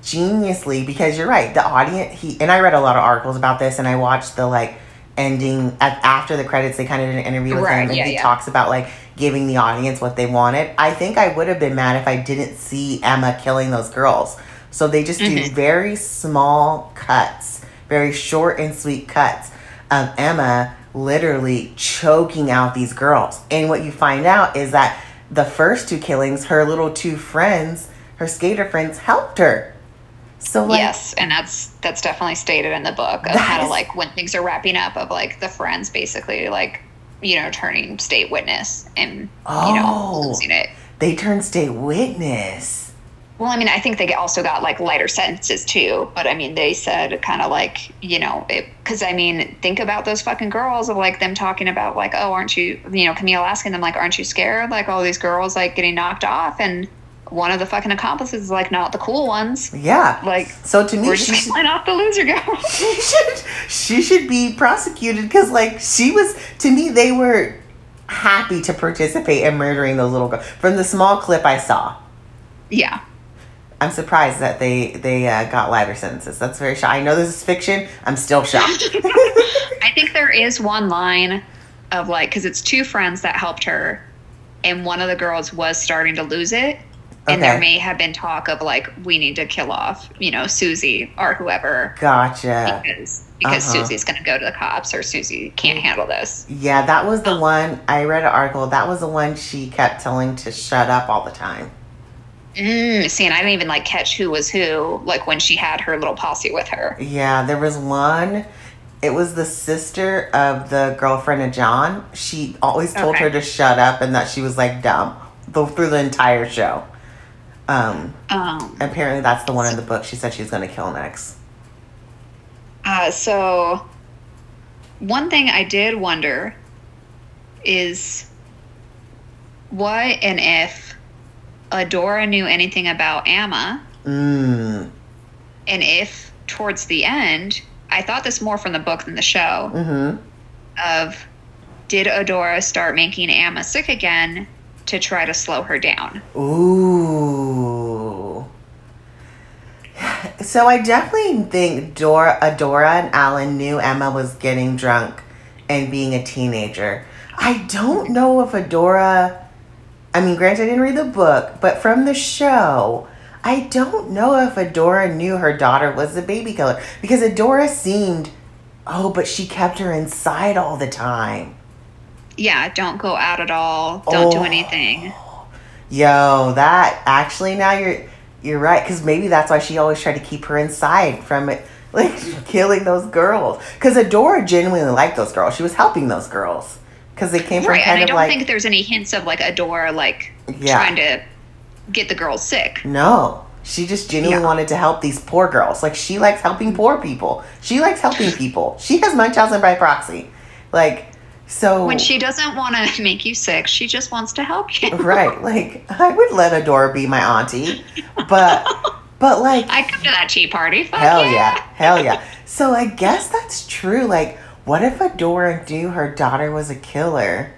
geniusly because you're right. The audience he and I read a lot of articles about this, and I watched the like ending at, after the credits. They kind of did an interview with Right, him, and yeah, he yeah. talks about like giving the audience what they wanted. I think I would have been mad if I didn't see Emma killing those girls. So they just do Mhm. very small cuts, very short and sweet cuts of Emma literally choking out these girls. And what you find out is that the first two killings, her little two friends, her skater friends, helped her. So like, yes, and that's that's definitely stated in the book of how to like when things are wrapping up of like the friends basically like you know turning state witness and you know Oh. losing it. they turn state witness. Well, I mean, I think they also got like lighter sentences too, but I mean, they said kind of like, you know, because I mean, think about those fucking girls of like them talking about like, oh, aren't you, you know, Camille asking them like, aren't you scared? Like all these girls like getting knocked off, and one of the fucking accomplices is like not the cool ones. Yeah. Like So to me, we're just should, killing off the loser girl. she should she should be prosecuted because like she was to me they were happy to participate in murdering those little girls. From the small clip I saw, yeah, I'm surprised that they they uh, got lighter sentences. That's very shocked. I know this is fiction. I'm still shocked. I think there is one line of like because it's two friends that helped her, and one of the girls was starting to lose it, and there may have been talk of like we need to kill off you know Susie or whoever gotcha. because because Uh-huh. Susie's going to go to the cops or Susie can't handle this. Yeah, that was the one I read an article. That was the one she kept telling to shut up all the time. Mm, see, and I didn't even like catch who was who like when she had her little posse with her. Yeah, there was one. It was the sister of the girlfriend of John. She always told Okay. her to shut up and that she was like dumb the, through the entire show. Um, Um, apparently, that's the one in the book she said she was going to kill next. Uh, so, one thing I did wonder is what and if Adora knew anything about Amma, Mmm. and if towards the end, I thought this more from the book than the show, Mm of did Adora start making Amma sick again to try to slow her down? Ooh. So I definitely think Dora, Adora and Alan knew Emma was getting drunk and being a teenager. I don't know if Adora. I mean, granted, I didn't read the book, but from the show, I don't know if Adora knew her daughter was the baby killer because Adora seemed. Oh, but she kept her inside all the time. Yeah, don't go out at all. Don't do Oh. anything. Yo, that actually now you're you're right because maybe that's why she always tried to keep her inside from it, like killing those girls. Because Adora genuinely liked those girls. She was helping those girls because they came from Right, and kind I don't like think there's any hints of like Adora like Yeah. trying to get the girls sick. no. She just genuinely Yeah. wanted to help these poor girls. Like she likes helping poor people. She likes helping people. She has Munchausen by proxy. Like so When she doesn't want to make you sick, she just wants to help you. right. Like I would let Adora be my auntie, but but like I come to that tea party. Fuck Hell yeah. yeah. Hell yeah. So I guess that's true. Like, what if Adora knew her daughter was a killer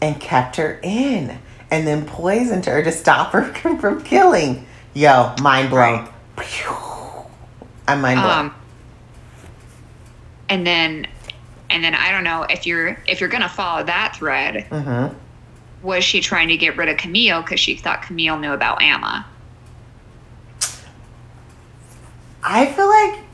and kept her in and then poisoned her to stop her from killing? Yo, mind blown. I'm mind blown. Um, and then, and then I don't know if you're if you're gonna follow that thread. mm-hmm. Was she trying to get rid of Camille because she thought Camille knew about Amma? I feel like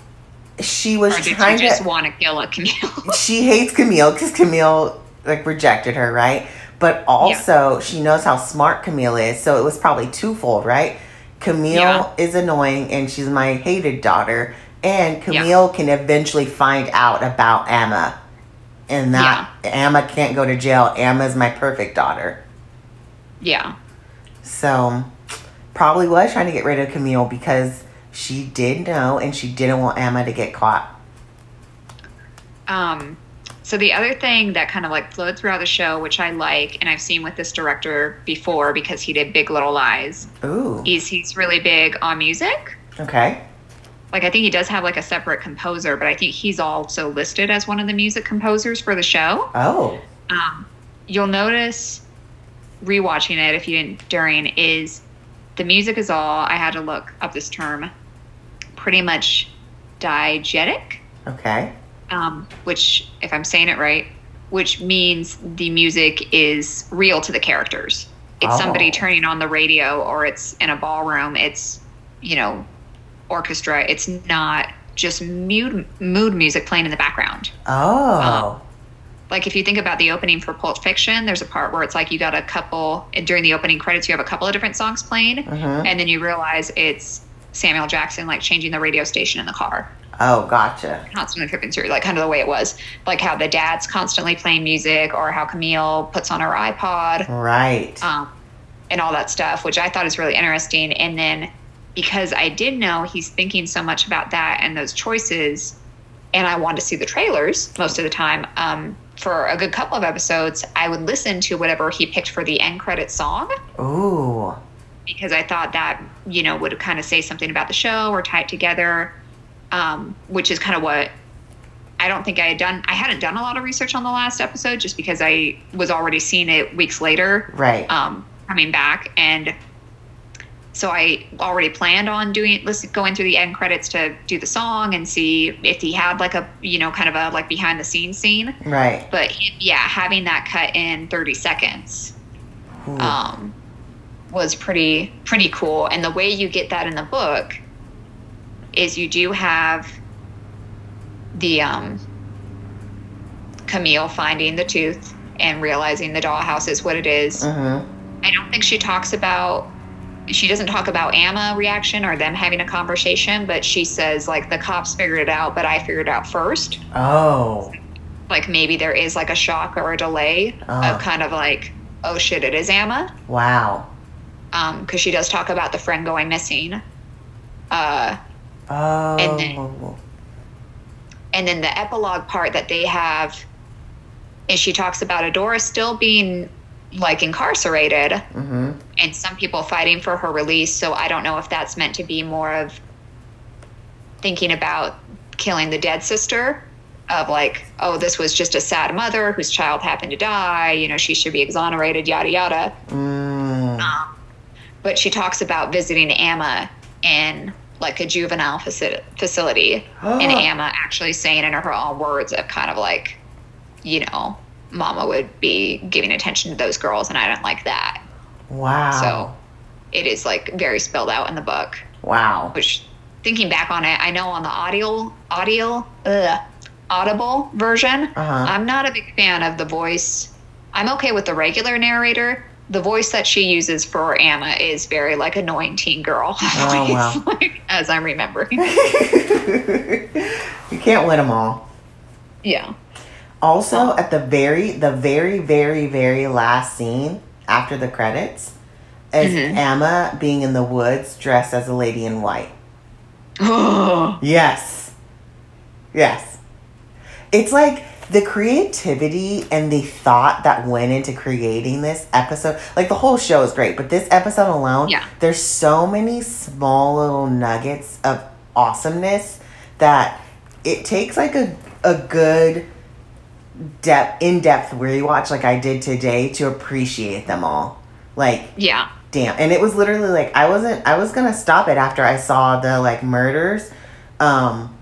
she was Or trying she just to. want to kill a Camille? she hates Camille because Camille like rejected her, right? But also she knows how smart Camille is, so it was probably twofold, right? Camille Yeah. is annoying and she's my hated daughter, and Camille can eventually find out about Emma and that Emma can't go to jail. Emma's my perfect daughter. Yeah. So probably was trying to get rid of Camille because she did know and she didn't want Emma to get caught. Um, so the other thing that kind of like flowed throughout the show, which I like, and I've seen with this director before because he did Big Little Lies, Ooh. is he's really big on music. Okay. Like I think he does have like a separate composer, but I think he's also listed as one of the music composers for the show. Oh. Um, you'll notice rewatching it if you didn't during is the music is all I had to look up this term pretty much diegetic Okay. um, which, if I'm saying it right, which means the music is real to the characters. It's Oh. somebody turning on the radio, or it's in a ballroom. It's, you know, orchestra. It's not just mood mood music playing in the background. Oh. Like if you think about the opening for Pulp Fiction, there's a part where it's like you got a couple during the opening credits. You have a couple of different songs playing, Mhm. and then you realize it's Samuel Jackson like changing the radio station in the car. Oh, gotcha. constantly flipping through, like kind of the way it was, like how the dad's constantly playing music, or how Camille puts on her iPod, Right. um, and all that stuff, which I thought is really interesting. And then because I did know he's thinking so much about that and those choices, and I wanted to see the trailers most of the time. Um, for a good couple of episodes, I would listen to whatever he picked for the end credit song Ooh. Because I thought that you know would kind of say something about the show or tie it together, um, which is kind of what I don't think I had done. I hadn't done a lot of research on the last episode just because I was already seeing it weeks later, Right. um, coming back, and so I already planned on doing going through the end credits to do the song and see if he had like a you know kind of a like behind the scenes scene. right. But yeah, having that cut in 30 seconds Ooh. um, was pretty pretty cool. And the way you get that in the book is you do have the um, Camille finding the tooth and realizing the dollhouse is what it is. Mhm. I don't think she talks about she doesn't talk about Amma reaction or them having a conversation, but she says like the cops figured it out, but I figured it out first. Oh. Like maybe there is like a shock or a delay of kind of like, oh shit, it is Amma. Wow. Um because she does talk about the friend going missing uh Oh. And then- and then the epilogue part that they have is she talks about adora still being like incarcerated mhm. and some people fighting for her release so i don't know if that's meant to be more of thinking about killing the dead sister of like oh this was just a sad mother whose child happened to die you know she should be exonerated yada yada Mm. Um, but she talks about visiting Amma in like a juvenile faci- facility, and Amma actually saying in her own words of kind of like, you know, Mama would be giving attention to those girls, and I don't like that. Wow. So it is like very spelled out in the book. Wow. Which, thinking back on it, I know on the audio, audio, ugh, audible version, Uh-huh. I'm not a big fan of the voice. I'm okay with the regular narrator. The voice that she uses for Anna is very like annoying teen girl Oh, wow. like, as I'm remembering. you can't win them all. yeah. Also, at the very, the very, very, very last scene after the credits, is Mhm. Emma being in the woods dressed as a lady in white. Yes. Yes. It's like the creativity and the thought that went into creating this episode. Like the whole show is great, but this episode alone, Yeah. there's so many small little nuggets of awesomeness that it takes like a a good depth in depth rewatch like I did today to appreciate them all. Like yeah. damn and it was literally like i wasn't i was gonna stop it after i saw the like murders um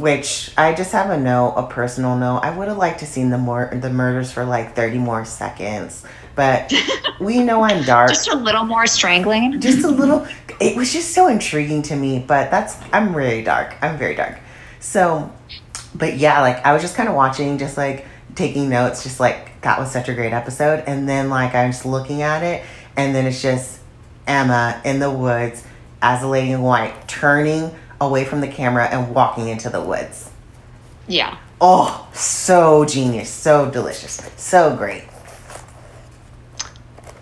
which i just have a note a personal note i would have liked to seen the more the murders for like 30 more seconds but we know i'm dark. Just a little more strangling. just a little it was just so intriguing to me but that's i'm very dark. I'm very dark. So but yeah like i was just kind of watching just like taking notes just like that was such a great episode. And then like i'm just looking at it and then it's just emma in the woods as a lady in white turning away from the camera and walking into the woods Yeah. Oh, so genius, so delicious, so great.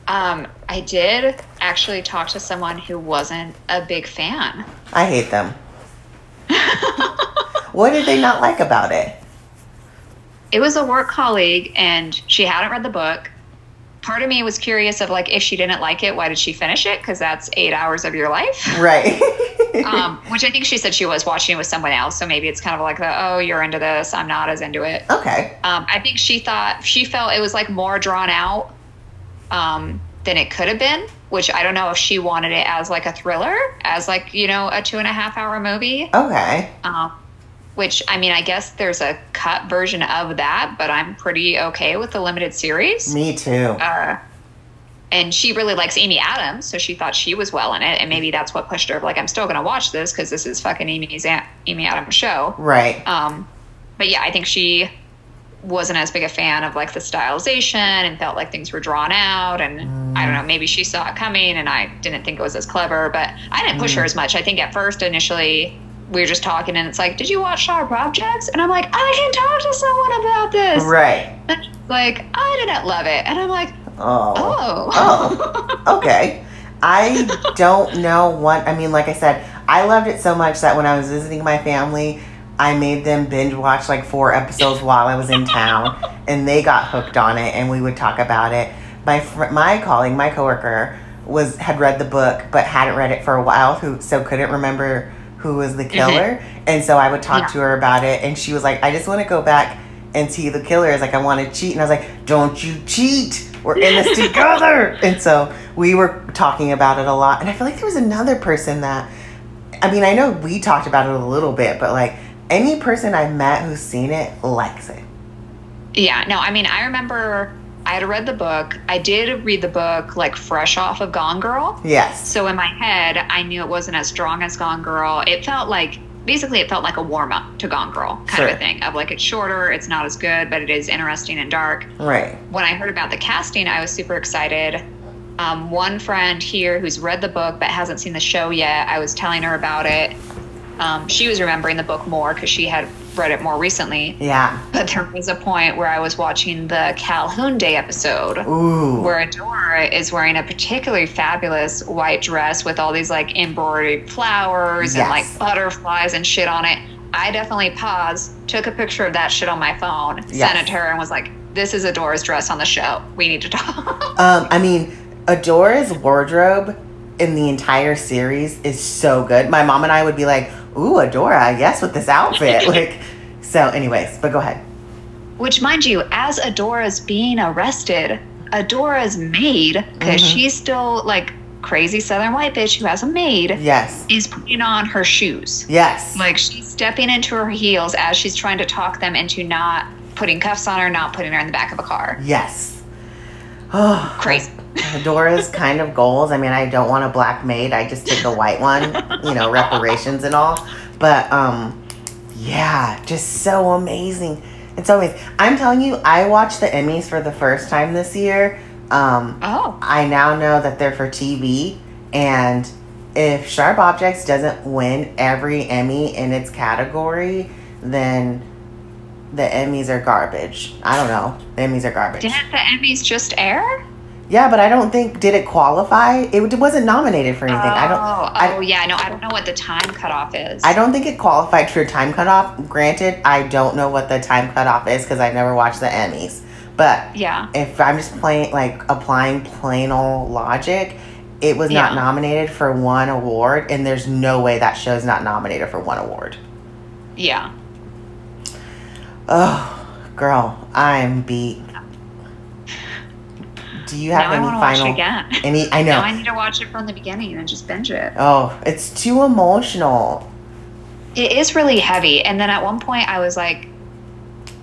Um, I did actually talk to someone who wasn't a big fan. I hate them. what did they not like about it? It was a work colleague, and she hadn't read the book. Part of me was curious of like if she didn't like it, why did she finish it? Because that's eight hours of your life. Right. um, which I think she said she was watching with someone else, so maybe it's kind of like the oh you're into this, I'm not as into it. okay. Um, I think she thought she felt it was like more drawn out um, than it could have been. Which I don't know if she wanted it as like a thriller, as like you know a two and a half hour movie. Okay. Um, which I mean, I guess there's a cut version of that, but I'm pretty okay with the limited series. Me too. Uh, and she really likes Amy Adams, so she thought she was well in it, and maybe that's what pushed her. Like, I'm still gonna watch this because this is fucking Amy's A- Amy Adams show. right. Um, but yeah, I think she wasn't as big a fan of like the stylization and felt like things were drawn out and I don't know, maybe she saw it coming and I didn't think it was as clever, but I didn't push her as much. I think at first initially we were just talking and it's like, Did you watch Sharp Objects? And I'm like, I can talk to someone about this. Right. And she's like, I didn't love it. And I'm like, Oh. Oh. Oh. Okay. I don't know what I mean, like I said, I loved it so much that when I was visiting my family, I made them binge watch like four episodes while I was in town, and they got hooked on it, and we would talk about it. My fr- my colleague, my coworker, was had read the book but hadn't read it for a while, who so couldn't remember who was the mm-hmm. killer, and so I would talk Yeah. to her about it, and she was like, "I just want to go back and see the killer. killers. Like I want to cheat," and I was like, "Don't you cheat? We're in this together." And so we were talking about it a lot, and I feel like there was another person that. I mean, I know we talked about it a little bit, but like any person I've met who's seen it likes it. Yeah, no, I mean, I remember I had read the book. I did read the book like fresh off of Gone Girl. Yes. So in my head, I knew it wasn't as strong as Gone Girl. It felt like basically it felt like a warm up to Gone Girl kind Sure. of a thing. Of like it's shorter, it's not as good, but it is interesting and dark. Right. When I heard about the casting, I was super excited. Um, one friend here who's read the book but hasn't seen the show yet, I was telling her about it. Um, she was remembering the book more because she had read it more recently. Yeah. But there was a point where I was watching the Calhoun Day episode Ooh. where Adora is wearing a particularly fabulous white dress with all these like embroidered flowers and like butterflies and shit on it. I definitely paused, took a picture of that shit on my phone, sent it to her, and was like, "This is Adora's dress on the show. We need to talk." Um, I mean, Adora's wardrobe in the entire series is so good. My mom and I would be like, "Ooh, Adora, yes, with this outfit." like, so, anyways, but go ahead. Which, mind you, as Adora's being arrested, Adora's maid, because Mhm. she's still like crazy Southern white bitch who has a maid, Yes, is putting on her shoes. yes, Like she's stepping into her heels as she's trying to talk them into not putting cuffs on her, not putting her in the back of a car. yes. Oh, Crazy. Adora's kind of goals. I mean, I don't want a black maid. I just take a white one. You know, reparations and all. But um, yeah, just so amazing. It's always. I'm telling you, I watched the Emmys for the first time this year. Um, Oh, I now know that they're for TV, and if Sharp Objects doesn't win every Emmy in its category, then the Emmys are garbage. I don't know. The Emmys are garbage. didn't the Emmys just air? Yeah, but I don't think did it qualify. It wasn't nominated for anything. I don't. Oh, I- oh yeah, no, I don't know what the time cutoff is. I don't think it qualified for a time cutoff. Granted, I don't know what the time cutoff is because I never watched the Emmys. But Yeah, if I'm just playing like applying plain old logic, it was not nominated for one award, and there's no way that show's not nominated for one award. yeah. Oh, girl, I'm beat. Do you have now I any want to watch it final? again. Any? I know. Now I need to watch it from the beginning and just binge it. oh, it's too emotional. It is really heavy. And then at one point I was like,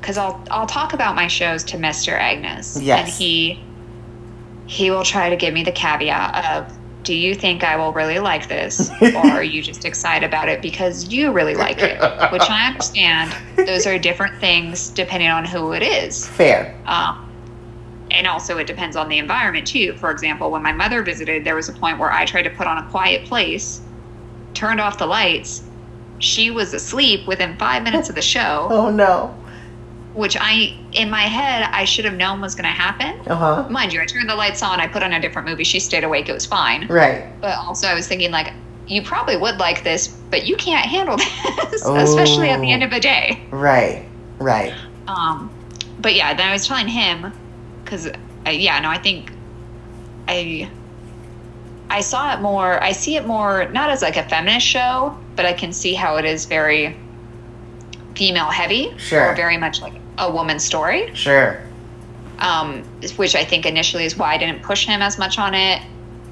because I'll I'll talk about my shows to Mr. Agnes, Yes. and he he will try to give me the caveat of, do you think I will really like this, or are you just excited about it because you really like it? Which I understand. Those are different things depending on who it is. Fair. Um, and also, it depends on the environment too. For example, when my mother visited, there was a point where I tried to put on a quiet place, turned off the lights. She was asleep within five minutes of the show. Oh no. which I, in my head, I should have known was going to happen. Uh huh. Mind you, I turned the lights on, I put on a different movie, she stayed awake, it was fine. Right. But also, I was thinking, like, you probably would like this, but you can't handle this, especially at the end of the day. Right. Right. Um, but yeah, then I was telling him because uh, yeah, no, I think I I saw it more. I see it more not as like a feminist show, but I can see how it is very female heavy Sure. or very much like a woman's story. Sure. Um, which I think initially is why I didn't push him as much on it.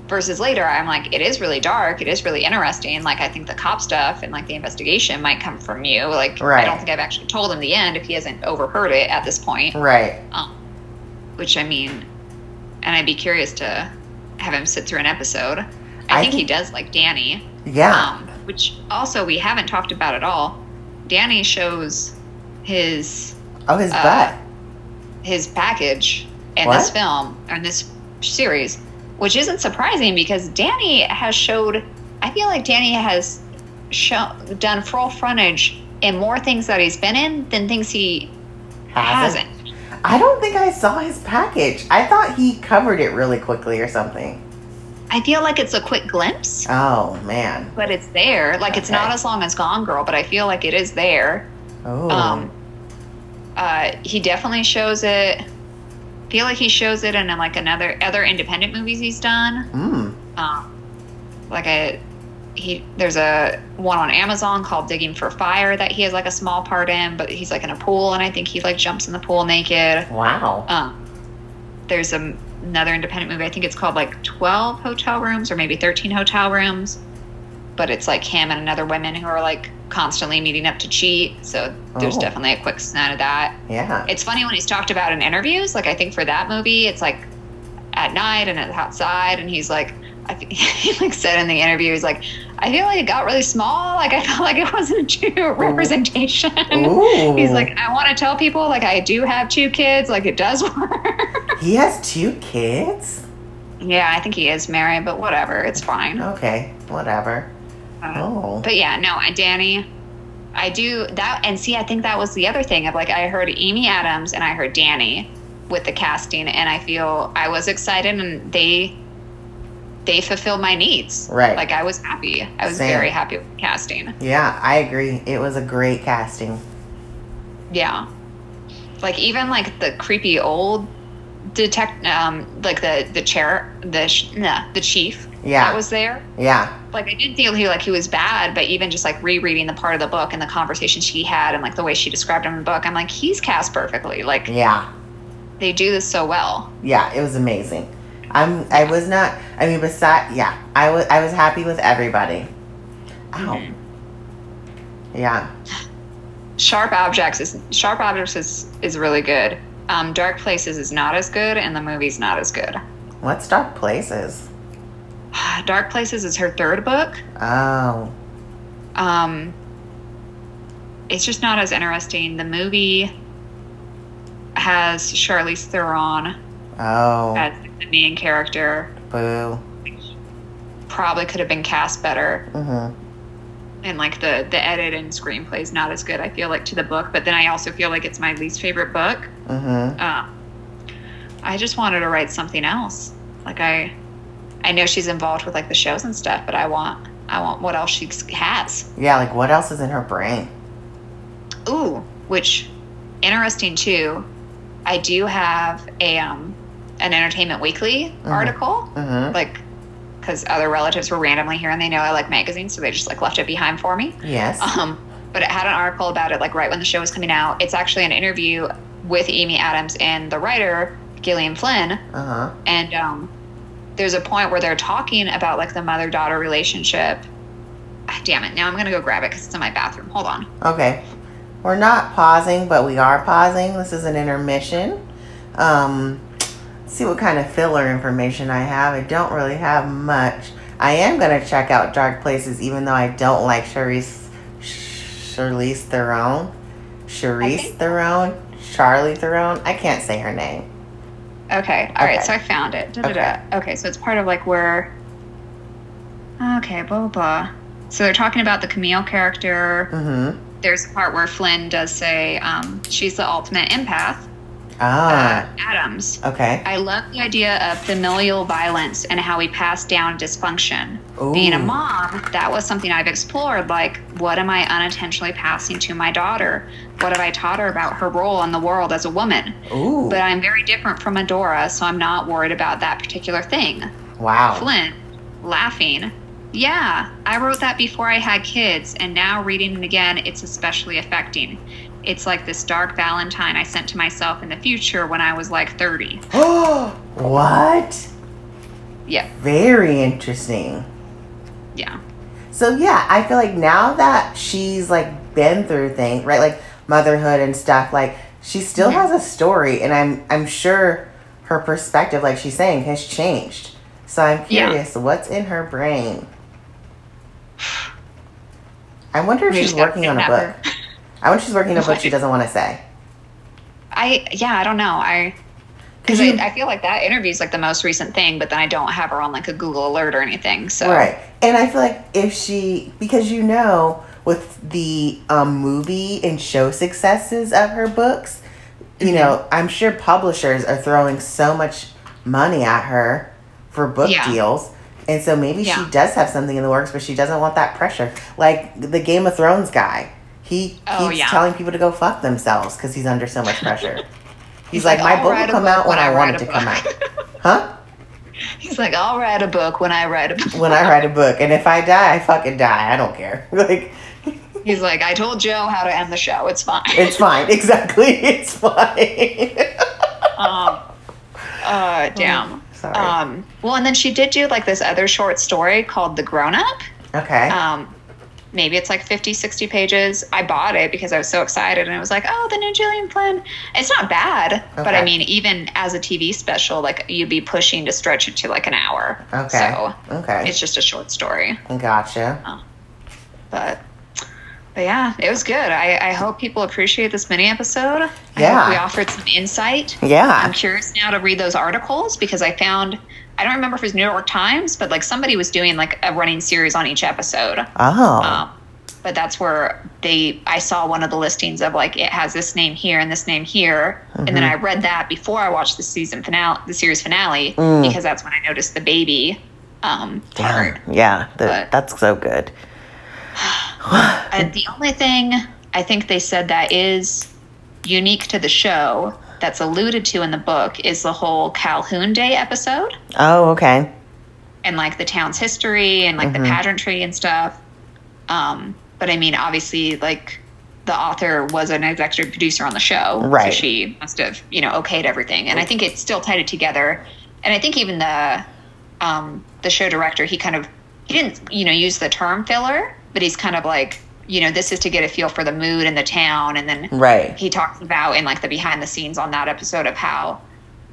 Versus later, I'm like, it is really dark. It is really interesting. Like, I think the cop stuff and like the investigation might come from you. Like, I don't think I've actually told him the end if he hasn't overheard it at this point Right. um, which I mean, and I'd be curious to have him sit through an episode. I, I think he does like Danny, Yeah. um, which also we haven't talked about at all. Danny shows his oh, his uh, butt. his package in this film or in this series, which isn't surprising because Danny has showed. I feel like Danny has show, done full frontage in more things that he's been in than things he Hasn't? hasn't. I don't think I saw his package. I thought he covered it really quickly or something. I feel like it's a quick glimpse. Oh man. but it's there. Like it's not as long as Gone Girl, but I feel like it is there. Oh. Um, uh, he definitely shows it. Feel like he shows it in like another other independent movies he's done. mm. Um, like a he there's a one on Amazon called Digging for Fire that he has like a small part in, but he's like in a pool and I think he like jumps in the pool naked. Wow. Um, there's a, another independent movie. I think it's called like 12 hotel rooms or maybe 13 hotel rooms. But it's like him and another women who are like constantly meeting up to cheat. So there's Oh. definitely a quick snap of that. Yeah. It's funny when he's talked about in interviews. Like I think for that movie, it's like at night and it's outside, and he's like, I he like said in the interview, he's like, I feel like it got really small. Like I felt like it wasn't a true representation. Ooh. He's like, I want to tell people like I do have two kids. Like it does work. he has two kids? yeah, I think he is married, but whatever, it's fine. Okay. Whatever. Uh, Oh. But yeah, no, Danny, I do that, and see, I think that was the other thing of like I heard Amy Adams and I heard Danny with the casting, and I feel I was excited, and they they fulfilled my needs. Right. Like I was happy. I was Same. very happy with the casting. Yeah, I agree. It was a great casting. Yeah. Like even like the creepy old detect, um, like the the chair, the sh- nah, the chief Yeah. that was there. Yeah. like I didn't feel he like he was bad, but even just like rereading the part of the book and the conversation she had and like the way she described him in the book, I'm like, he's cast perfectly. Like Yeah. they do this so well. Yeah, it was amazing. I'm I was not I mean besides, yeah, I was I was happy with everybody. Ow. Mhm. Yeah. Sharp Objects is Sharp Objects is is really good. Um, Dark Places is not as good, and the movie's not as good. What's Dark Places? Dark Places is her third book. Oh. Um, it's just not as interesting. The movie has Charlize Theron Oh. as the main character. Boo. Probably could have been cast better. Mhm. and like the the edit and screenplay is not as good i feel like to the book but then i also feel like it's my least favorite book Mhm. um, i just wanted to write something else like i i know she's involved with like the shows and stuff but i want i want what else she has Yeah, like what else is in her brain? ooh which interesting too i do have a um an entertainment weekly Mhm. article Mhm. like because other relatives were randomly here and they know i like magazines so they just like left it behind for me Yes. Um, but it had an article about it like right when the show was coming out. It's actually an interview with Amy Adams and the writer Gillian Flynn, Uh-huh. and um, there's a point where they're talking about like the mother daughter relationship. Ah, damn it! Now I'm gonna go grab it because it's in my bathroom. Hold on. Okay. We're not pausing, but we are pausing. This is an intermission. Um, see what kind of filler information I have. I don't really have much. I am going to check out Dark Places, even though I don't like Charlize, Charlize Theron. Think- Theron? Charlie Theron? I can't say her name. Okay. All right. Okay. So I found it. Da-da-da. Okay. So it's part of like where. Okay. Blah blah blah. So they're talking about the Camille character. Mm-hmm. there's a part where Flynn does say um, she's the ultimate empath. Ah. Uh, Adams. okay. I love the idea of familial violence and how we pass down dysfunction. Being a mom, that was something I've explored. Like, what am I unintentionally passing to my daughter? What have I taught her about her role in the world as a woman? Ooh. But I'm very different from Adora, so I'm not worried about that particular thing. wow. Flynn, laughing. Yeah, I wrote that before I had kids, and now reading it again, it's especially affecting. It's like this dark Valentine I sent to myself in the future when I was like 30. what? Yeah, Very interesting. yeah. So yeah, I feel like now that she's like been through things, right? Like motherhood and stuff, like she still Mhm. has a story and I'm I'm sure her perspective, like she's saying, has changed. So I'm Yeah. curious what's in her brain. I wonder if she's working on a book. I wonder if she's working on book she doesn't want to say. I, yeah, I don't know. I, because I, I feel like that interview is like the most recent thing, but then I don't have her on like a Google alert or anything. So, Right. And I feel like if she, because you know, with the um, movie and show successes of her books, you Mm-hmm. know, I'm sure publishers are throwing so much money at her for book Yeah. deals. And so maybe Yeah. she does have something in the works, but she doesn't want that pressure. Like the Game of Thrones guy. He Oh, keeps yeah. telling people to go fuck themselves because he's under so much pressure. He's, He's like, like, my book will come book out when I I want it to a come out. Huh? he's like, I'll write a book when I write a book. When I write a book. And if I die, I fucking die. I don't care. Like, He's like, I told Joe how to end the show. It's fine. It's fine. Exactly. It's fine. um, uh, damn. Sorry. Um, well, and then she did do like this other short story called The Grown Up. okay. Um, maybe it's like 50, 60 pages. I bought it because I was so excited and it was like, oh, the new Gillian Flynn. It's not bad, but I mean, even as a TV special, like you'd be pushing to stretch it to like an hour. okay. So okay. it's just a short story. Gotcha. Um, but but yeah, it was good. I, I hope people appreciate this mini episode. Yeah. we offered some insight. Yeah i'm curious now to read those articles because I found I don't remember if it was New York Times, but like somebody was doing like a running series on each episode. Oh. Um, but that's where they I saw one of the listings of like it has this name here and this name here, and then Mm-hmm. I read that before I watched the season finale, the series finale, Mm. because that's when I noticed the baby um, part. Damn. Yeah. the- But- that's so good. And the only thing I think they said that is unique to the show that's alluded to in the book is the whole Calhoun Day episode Oh, okay. and like the town's history and like Mhm. the pageantry and stuff. Um, but I mean, obviously, like the author was an executive producer on the show, Right. So she must have, you know, okayed everything, and I think it still tied it together. And I think even the um, the show director, he kind of he didn't, you know, use the term filler, but he's kind of like, you know, this is to get a feel for the mood in the town, and then Right. he talks about in like the behind the scenes on that episode of how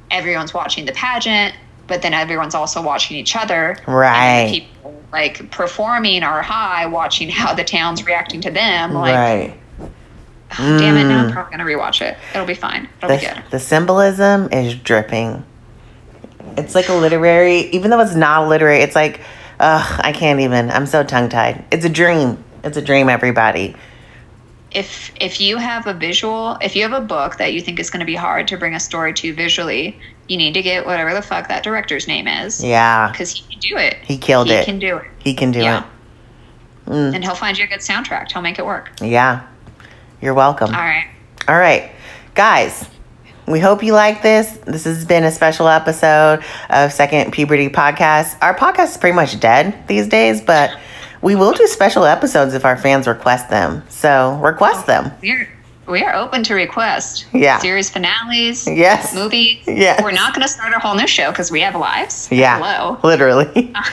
everyone's watching the pageant, but then everyone's also watching each other. And Right. the people like performing are high, watching how the town's reacting to them. Like, right. damn it, now I'm Mm. probably gonna rewatch it. It'll be fine. It'll be good. the symbolism is dripping. It's like a literary, even though it's not literary, it's like, ugh, I can't even. I'm so tongue tied. It's a dream. It's a dream, everybody. If if you have a visual, if you have a book that you think is going to be hard to bring a story to visually, you need to get whatever the fuck that director's name is. Yeah. Because he can do it. He killed he it. He can do it. He can do Yeah. it. Mm, And he'll find you a good soundtrack. He'll make it work. yeah. You're welcome. All right. All right, guys, we hope you like this. This has been a special episode of Second Puberty Podcast. Our podcast is pretty much dead these days, but we will do special episodes if our fans request them. So request them. We're we are open to request. Yeah. Series finales. Yes. Movies. Yes. We're not going to start a whole new show because we have lives. Yeah. Hello. Literally.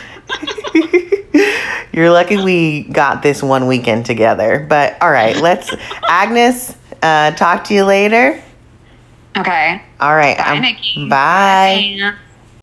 You're lucky we got this one weekend together. But all right, let's, Agnes, uh, talk to you later. Okay. All right. Bye, I'm- Nikki. Bye. Bye.